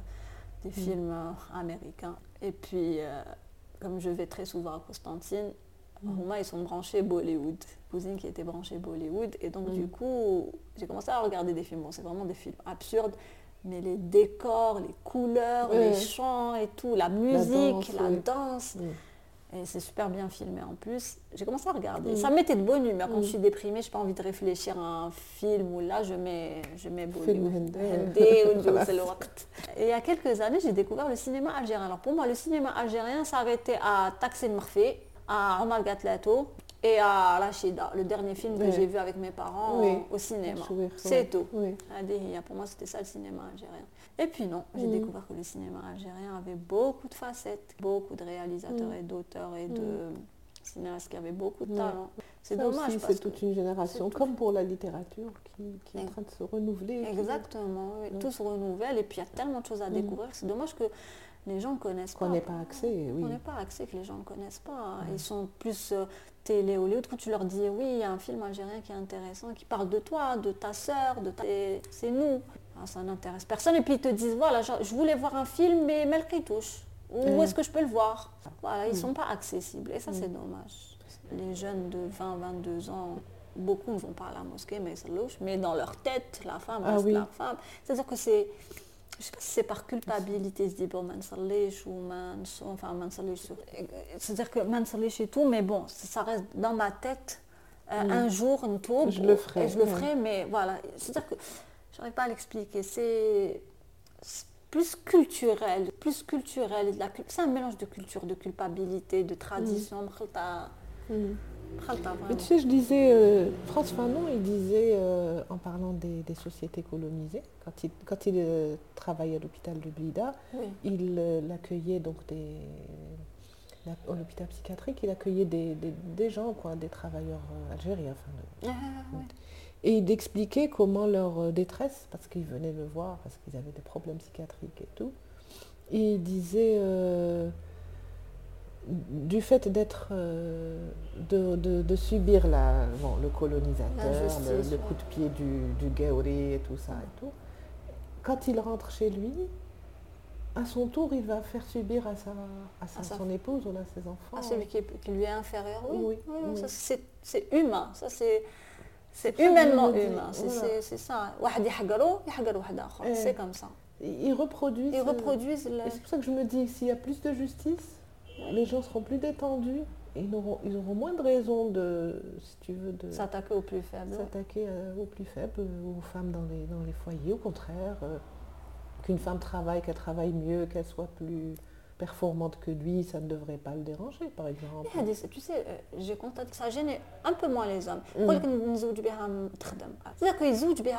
des films euh, américains. Et puis... Euh, comme je vais très souvent à Constantine, moi, ils sont branchés Bollywood. Cousine qui était branchée Bollywood. Et donc, du mm. coup, j'ai commencé à regarder des films. Bon, c'est vraiment des films absurdes. Mais les décors, les couleurs, les chants et tout, la musique, la danse. Mm. Et c'est super bien filmé en plus. J'ai commencé à regarder. Mm. Ça me mettait de bonne humeur. Quand je suis déprimée, je n'ai pas envie de réfléchir à un film où là, je mets, je mets Bollywood. Et il y a quelques années, j'ai découvert le cinéma algérien. Alors pour moi, le cinéma algérien s'arrêtait à Taksim Marfé, à Omar Gatlato et à Rachida, le dernier film que j'ai vu avec mes parents au cinéma. C'est tout. Pour moi, c'était ça le cinéma algérien. Et puis non, j'ai découvert que le cinéma algérien avait beaucoup de facettes, beaucoup de réalisateurs et d'auteurs et de cinéastes qui avaient beaucoup de talent. C'est dommage. C'est toute une génération, comme pour la littérature, qui, est en train de se renouveler. Exactement, tout se renouvelle et puis il y a tellement de choses à découvrir. C'est dommage que les gens ne connaissent pas. Qu'on n'ait pas accès, oui. On n'est pas accès, que les gens ne connaissent pas. Ils sont plus euh, télé Hollywood. Quand tu leur dis, oui, il y a un film algérien qui est intéressant, qui parle de toi, de ta sœur, de ta... c'est nous. Ah, ça n'intéresse personne. Et puis ils te disent, voilà, je voulais voir un film, mais Melki touche. Où est-ce que je peux le voir Voilà, ils ne mm. sont pas accessibles. Et ça, c'est mm. dommage. Les jeunes de 20, 22 ans, beaucoup ne vont pas à la mosquée, mais, mais dans leur tête, la femme ah reste la femme. C'est-à-dire que c'est je ne sais pas si c'est par culpabilité, se dit bon, ou man, enfin, c'est-à-dire que mansalish et tout, mais bon, ça reste dans ma tête. Euh, mm. Un jour, une tour, je le ferai. je le ferai, mais voilà. C'est-à-dire que je n'arrive pas à l'expliquer. C'est plus culturel, plus culturel. C'est un mélange de culture, de culpabilité, de tradition. Mm. Mais tu sais, je disais, euh, François Fanon, il disait, euh, en parlant des, sociétés colonisées, quand il, quand il euh, travaillait à l'hôpital de Blida, il accueillait donc des... L'hôpital psychiatrique, il accueillait des, gens, quoi, des travailleurs algériens. Ah, et il expliquait comment leur détresse, parce qu'ils venaient le voir, parce qu'ils avaient des problèmes psychiatriques et tout, et il disait du fait d'être, euh, de, subir la, le colonisateur, le, coup de pied du, du et tout ça et tout, quand il rentre chez lui, à son tour, il va faire subir à, sa, à, son épouse ou à ses enfants. À celui qui, lui est inférieur, oui. c'est humain, ça c'est... C'est humainement humain, c'est ça. Eh. C'est comme ça. Ils reproduisent. Ils reproduisent. C'est pour ça que je me dis, s'il y a plus de justice, les gens seront plus détendus et ils auront, ils auront moins de raisons de, si tu veux, de s'attaquer aux plus faibles. S'attaquer euh, aux plus faibles, aux femmes dans les, dans les foyers. Au contraire, euh, qu'une femme travaille, qu'elle travaille mieux, qu'elle soit plus performante que lui, ça ne devrait pas le déranger, par exemple. Tu sais, euh, j'ai constaté que ça gêne un peu moins les hommes. Mm. C'est-à-dire qu'ils zouj bien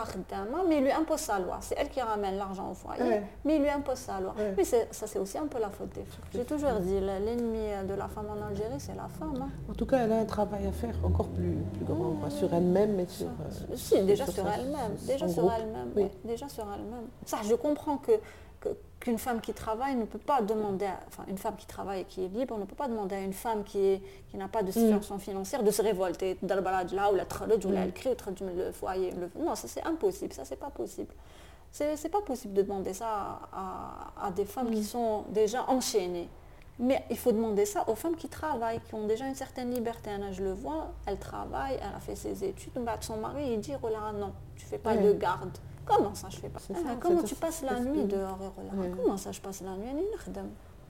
mais il lui impose sa loi. C'est elle qui ramène l'argent au foyer, mais il lui impose sa loi. Mais ça, c'est aussi un peu la faute des femmes. J'ai toujours dit, l'ennemi de la femme en Algérie, c'est la femme. Hein. En tout cas, elle a un travail à faire encore plus, plus grand, sur elle-même, mais sur... Euh, si, déjà sur, elle-même. Déjà sur elle-même. Déjà sur elle-même. Ça, je comprends que qu'une femme qui travaille ne peut pas demander, enfin une femme qui travaille et qui est libre, ne peut pas demander à une femme qui, qui n'a pas de situation mm. financière de se révolter, là ou la ou la crie, ou le foyer. Non, ça c'est impossible, ça c'est pas possible. C'est pas possible de demander ça à, des femmes qui mm. sont déjà enchaînées. Mais il faut demander ça aux femmes qui travaillent, qui ont déjà une certaine liberté. je le vois, elle travaille, elle a fait ses études, son mari il dit, oh là, non, tu fais pas de garde. Comment ça je fais pas ah, Comment tu passes la nuit dehors Comment ça je passe la nuit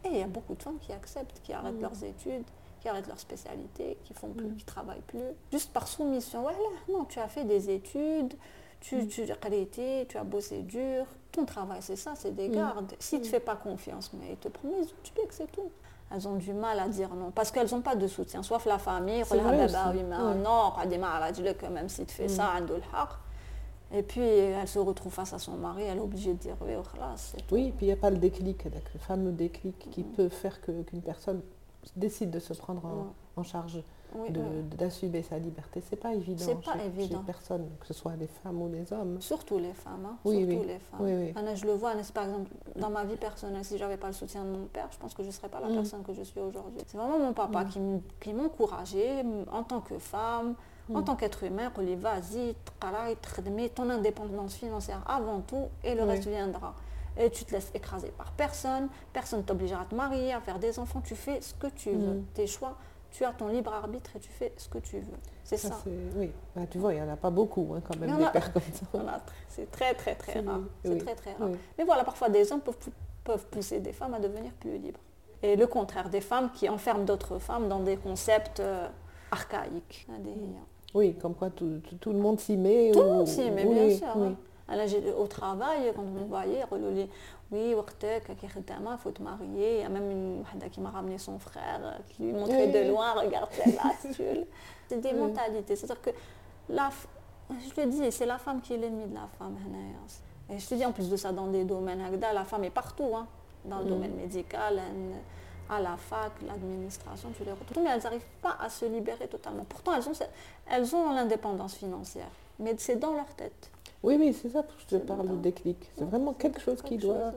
Et il y a beaucoup de femmes qui acceptent, qui arrêtent leurs études, qui arrêtent leur spécialité, qui font plus, qui travaillent plus, juste par soumission. Voilà, non, tu as fait des études, tu, tu, tu as bossé dur, ton travail c'est ça, c'est des gardes. Si tu ne fais pas confiance, mais ils te promettent, tu que c'est tout. Elles ont du mal à dire non parce qu'elles n'ont pas de soutien soit la famille non même si tu fais ça et puis elle se retrouve face à son mari, elle est obligée de dire oui, Oui, puis il n'y a pas le déclic, le fameux déclic qui mm. peut faire qu'une personne décide de se prendre en, charge, d'assumer sa liberté. C'est pas évident. C'est pas évident. personne, que ce soit des femmes ou des hommes. Surtout les femmes. Hein. Oui, Surtout les femmes. je le vois, par exemple, dans ma vie personnelle, si j'avais pas le soutien de mon père, je pense que je ne serais pas la mm. personne que je suis aujourd'hui. C'est vraiment mon papa mm. qui m'encourageait en tant que femme. En tant qu'être humain, on dit vas-y, ton indépendance financière avant tout et le reste viendra. Et tu te laisses écraser par personne, personne ne t'obligera à te marier, à faire des enfants, tu fais ce que tu veux. Mm. Tes choix, tu as ton libre arbitre et tu fais ce que tu veux. C'est ça. oui, bah, tu vois, il n'y en a pas beaucoup hein, quand même, des pères comme ça. C'est très, très, très rare. C'est très, très rare. Mais voilà, parfois des hommes peuvent, peuvent pousser des femmes à devenir plus libres. Et le contraire, des femmes qui enferment d'autres femmes dans des concepts euh, archaïques. Des, oui, comme quoi tout, tout, le monde s'y met. Tout le monde s'y met, bien sûr. Oui. au travail, quand on me voyait, oui, il faut te marier. Il y a même une qui m'a ramené son frère, qui lui montrait de loin, regarde celle-là, C'est des mentalités. C'est-à-dire que, la, je le dis, c'est la femme qui est l'ennemi de la femme. Et je te dis en plus de ça, dans des domaines, la femme est partout, hein, dans le mm. domaine médical à la fac, l'administration, tu les retrouves, mais elles n'arrivent pas à se libérer totalement. Pourtant, elles ont, elles ont l'indépendance financière, mais c'est dans leur tête. Oui, oui, c'est ça, je parle du déclic. C'est vraiment quelque chose qui doit...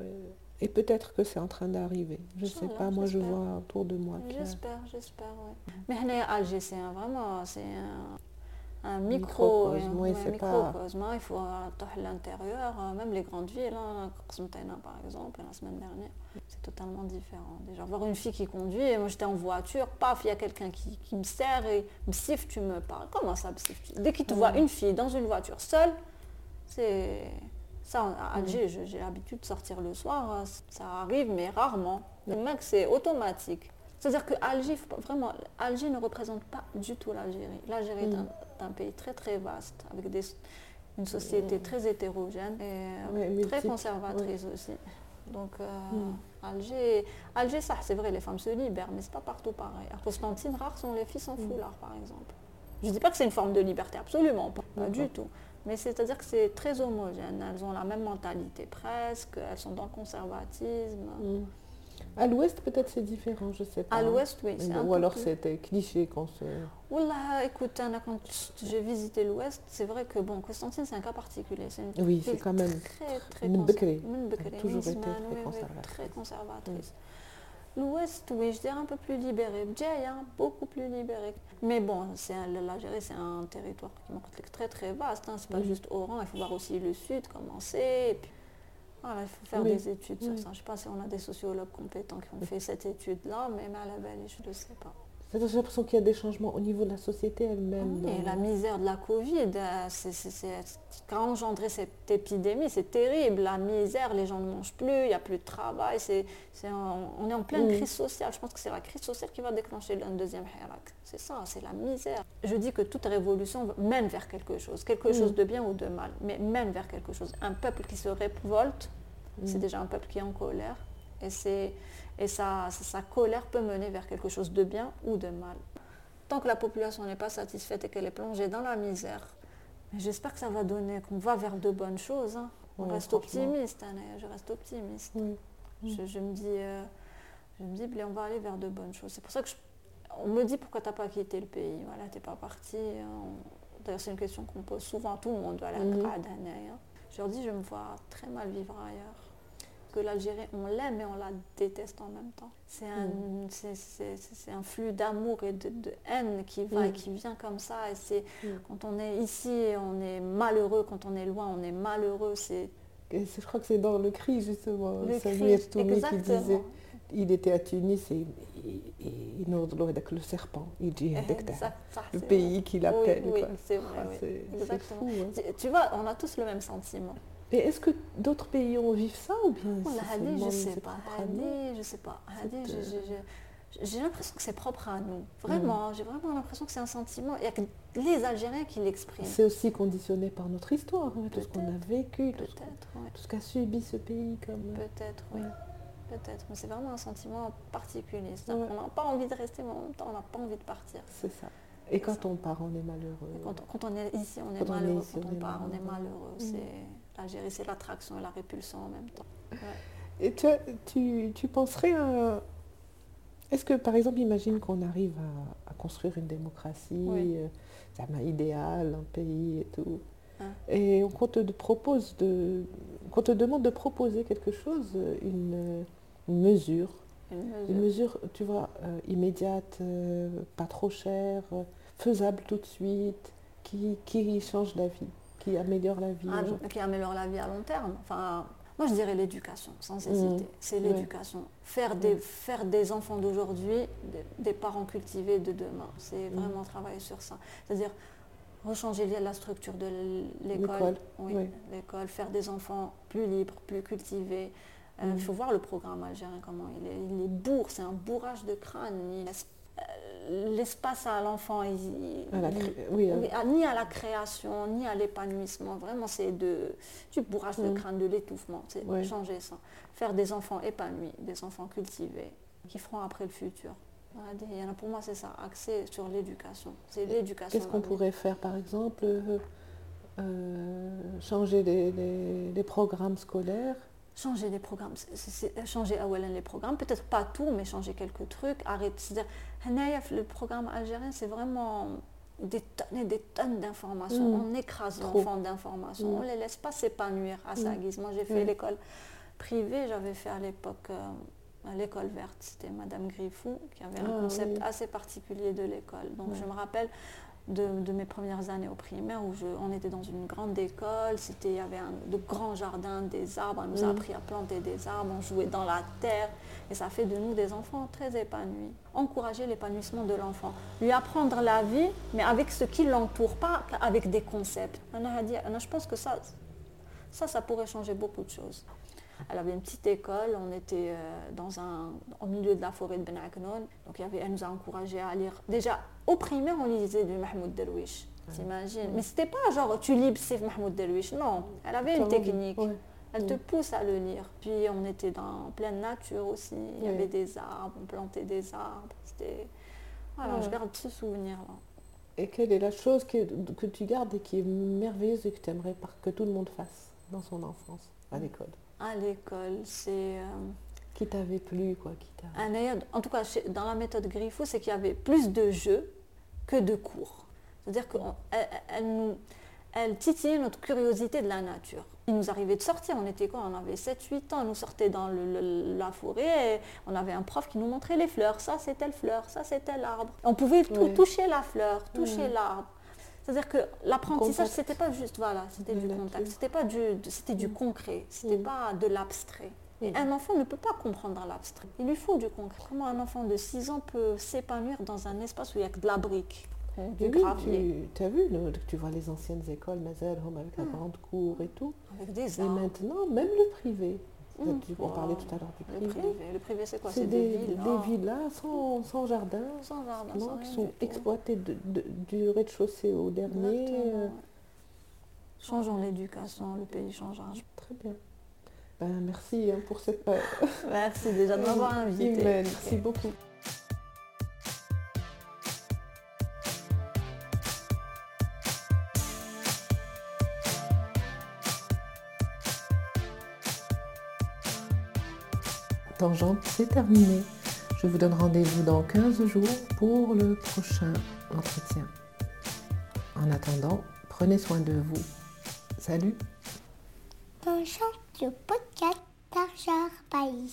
Euh, et peut-être que c'est en train d'arriver. Je ne sais pas, moi je vois autour de moi. J'espère, j'espère, oui. Mhm. Mais à Alger, c'est vraiment... C'est un un micro, microcosme, un microcosme hein. il faut euh, à l'intérieur, euh, même les grandes villes, hein, par exemple, la semaine dernière, c'est totalement différent. Déjà, voir une fille qui conduit, et moi j'étais en voiture, paf, il y a quelqu'un qui, qui me sert et Bsif, tu me parles. Comment ça, Bsif Dès qu'il te voit une fille dans une voiture seule, c'est. Ça, à Alger, j'ai l'habitude de sortir le soir, euh, ça arrive, mais rarement. Le mec, c'est automatique. C'est-à-dire que Alger, vraiment, Alger ne représente pas du tout l'Algérie. L'Algérie est un, un pays très très vaste, avec des, une société très hétérogène et très multiple, conservatrice aussi. Donc euh, Alger, Alger, ça, c'est vrai, les femmes se libèrent, mais c'est pas partout pareil. À Constantine, rares sont les filles sans foulard, par exemple. Je dis pas que c'est une forme de liberté, absolument pas, pas du tout. Mais c'est-à-dire que c'est très homogène. Elles ont la même mentalité presque, elles sont dans le conservatisme. Mm. À l'ouest, peut-être c'est différent, je ne sais pas. À l'ouest, oui. Ou alors c'était cliché quand se... Wallah, écoute, Anna, quand j'ai visité l'ouest, c'est vrai que bon, Constantine, c'est un cas particulier. Une oui, c'est quand même très, très, toujours très conservatrice. L'Ouest, oui, je dirais un peu plus libéré. Djaïa, hein, beaucoup plus libéré. Mais bon, l'Algérie, c'est un territoire qui est très très vaste. Hein. C'est pas juste Oran, il faut voir aussi le sud commencer. Et voilà, il faut faire Oui. des études sur ça. Je ne sais pas si on a des sociologues compétents qui ont fait cette étude-là, mais à la belle, je ne sais pas. J'ai l'impression qu'il y a des changements au niveau de la société elle-même. Et euh, la misère de la Covid, euh, c'est, ce qui a engendré cette épidémie, c'est terrible. La misère, les gens ne mangent plus, il n'y a plus de travail. C'est, on est en pleine Mm. crise sociale. Je pense que c'est la crise sociale qui va déclencher le deuxième hirak. C'est ça, c'est la misère. Je dis que toute révolution mène vers quelque chose, quelque Mm. chose de bien ou de mal, mais mène vers quelque chose. Un peuple qui se révolte, c'est Mm. déjà un peuple qui est en colère. Et, c'est, et sa, sa colère peut mener vers quelque chose de bien ou de mal. Tant que la population n'est pas satisfaite et qu'elle est plongée dans la misère, j'espère que ça va donner, qu'on va vers de bonnes choses. hein. On Ouais, reste optimiste, je reste optimiste. Oui. Je, je me dis, euh, je me dis, on va aller vers de bonnes choses. C'est pour ça que je- on me dit pourquoi t'as pas quitté le pays? Voilà, t'es pas parti. hein. D'ailleurs, c'est une question qu'on pose souvent à tout le monde. Mhm. Brad, Anna, hein. Je leur dis, je me vois très mal vivre ailleurs. Que l'Algérie, on l'aime et on la déteste en même temps. C'est un, Mm. c'est- un flux d'amour et de, de haine qui va et Mm. qui vient comme ça. Et c'est Mm. quand on est ici, on est malheureux. Quand on est loin, on est malheureux. C'est Et je crois que c'est dans le cri justement. le Samir cri. Toumi qui Exactement. disait il était à Tunis et il nous avec le serpent. Il dit ça, le pays qui l'appelle. Oui, c'est vrai, Ah, oui. Exactement. fou. hein. Tu- Tu vois, on a tous le même sentiment. Et est-ce que d'autres pays ont vécu ça ou bien Oh, Hadi, je sais pas. Hadi, je sais pas. Euh, j'ai l'impression que c'est propre à nous. Vraiment, j'ai vraiment l'impression que c'est un sentiment. Il n'y a que les Algériens qui l'expriment. C'est aussi conditionné par notre histoire, hein, tout ce qu'on a vécu, tout ce, qu'on- Peut-être, oui. tout ce qu'a subi ce pays comme. Peut-être, oui. Peut-être. Mais c'est vraiment un sentiment particulier. Ouais. qu'on n'a pas envie de rester, mais en même temps, on n'a pas envie de partir. C'est ça. Et quand ça. on part, on est malheureux. Quand, quand on est ici, on est Quand on est malheureux. ici, quand on on part, on est malheureux. malheureux. Mm. C'est l'Algérie, c'est l'attraction et la répulsion en même temps. Et tu, tu, tu penserais à... Est-ce que, par exemple, imagine qu'on arrive à, à construire une démocratie, Oui. euh, ça m'a idéal, un pays et tout, Hein. et qu'on te propose de... qu'on te demande de proposer quelque chose, une, une mesure, Une mesure. une mesure, tu vois, euh, immédiate, euh, pas trop chère, faisable tout de suite, qui, qui change la vie, qui améliore la vie. Ah, aux gens. qui améliore la vie à long terme. Enfin, moi, je dirais l'éducation, sans Mm. hésiter. C'est l'éducation. Faire, des, faire des enfants d'aujourd'hui des, des parents cultivés de demain. C'est Mm. vraiment travailler sur ça. C'est-à-dire rechanger la structure de l'école. L'école, Oui, oui. l'école. Faire des enfants plus libres, plus cultivés. Euh, Il Mm. faut voir le programme algérien, comment il est. Il est bourre, c'est un bourrage de crâne. Il euh, L'espace à l'enfant, oui, euh, ni à la création, ni à l'épanouissement. Vraiment, c'est de, du bourrage de Mm. crâne, de l'étouffement. C'est Ouais. changer ça. Faire des enfants épanouis, des enfants cultivés, qui feront après le futur. Voilà, Il y en a pour moi, c'est ça, axé sur l'éducation. C'est l'éducation. Qu'est-ce qu'on pourrait faire, par exemple euh, euh, Changer les, les- les programmes scolaires Changer les programmes, changer voilà, les programmes, peut-être pas tout, mais changer quelques trucs. Arrêter, c'est-à-dire, le programme algérien, c'est vraiment des tonnes et des tonnes d'informations. Mm. On écrase l'enfant d'informations, Mm. on ne les laisse pas s'épanouir à sa Mm. guise. Moi, j'ai fait l'école privé, j'avais fait à l'époque à l'école verte. C'était Madame Griffou qui avait un Ah, concept oui. assez particulier de l'école. Donc je me rappelle de, de mes premières années au primaire où je- on était dans une grande école, c'était, il y avait un, de grands jardins, des arbres, on nous a Mhm. appris à planter des arbres, on jouait dans la terre et ça fait de nous des enfants très épanouis. Encourager l'épanouissement de l'enfant, lui apprendre la vie mais avec ce qui l'entoure, pas avec des concepts. Je pense que ça, ça, ça pourrait changer beaucoup de choses. Elle avait une petite école, on était euh, dans un, au milieu de la forêt de Ben Aknon. Donc il y avait, elle nous a encouragés à lire. Déjà, au primaire, on lisait du Mahmoud Derwish. T'imagines? Mais c'était pas genre tu lis Sif Mahmoud Derwish. Non, elle avait une technique. Ouais. Elle te Mm. pousse à le lire. Puis on était dans pleine nature aussi. Il y Ouais. avait des arbres, on plantait des arbres. C'était... Voilà, Ouais. je garde ce souvenir-là. Et quelle est la chose que, que tu gardes et qui est merveilleuse et que tu aimerais que tout le monde fasse dans son enfance, à l'école? À l'école, c'est... euh, Qui t'avait plu, quoi qui en tout cas, dans la méthode Griffou, c'est qu'il y avait plus de jeux que de cours. C'est-à-dire qu'elle elle elle titillait notre curiosité de la nature. Il nous arrivait de sortir, on était quoi? On avait 7-8 ans, on nous sortait dans le- le- la forêt, et on avait un prof qui nous montrait les fleurs. Ça, c'est telle fleur, ça, c'est tel arbre. On pouvait tou- Ouais. toucher la fleur, toucher Ouais. l'arbre. C'est-à-dire que l'apprentissage, c'était pas juste, voilà, c'était du contact, c'était pas du, c'était du Mm. concret, c'était Mm. pas de l'abstrait. Et Mm. un enfant ne peut pas comprendre l'abstrait. Il lui faut du concret. Comment un enfant de 6 ans peut s'épanouir dans un espace où il n'y a que de la brique, du Oui, gravier, tu as vu, le- tu vois les anciennes écoles, Mazel, Home, avec la grande cour et tout. avec des Et arbres. maintenant, même le privé. On parlait tout à l'heure du Le privé. privé, le privé c'est quoi? C'est des, des, villas. des villas sans, sans jardin, Sans jardin, non, sans qui sont exploitées de- de- du rez-de-chaussée au dernier. Euh, Changeons l'éducation, le pays changera. Très bien. Ben, merci hein, pour cette euh, Merci déjà de m'avoir invité. Merci beaucoup. Tangente, c'est terminé. Je vous donne rendez-vous dans 15 jours pour le prochain entretien. En attendant, prenez soin de vous. Salut Dans le podcast d'Arjar Bailly.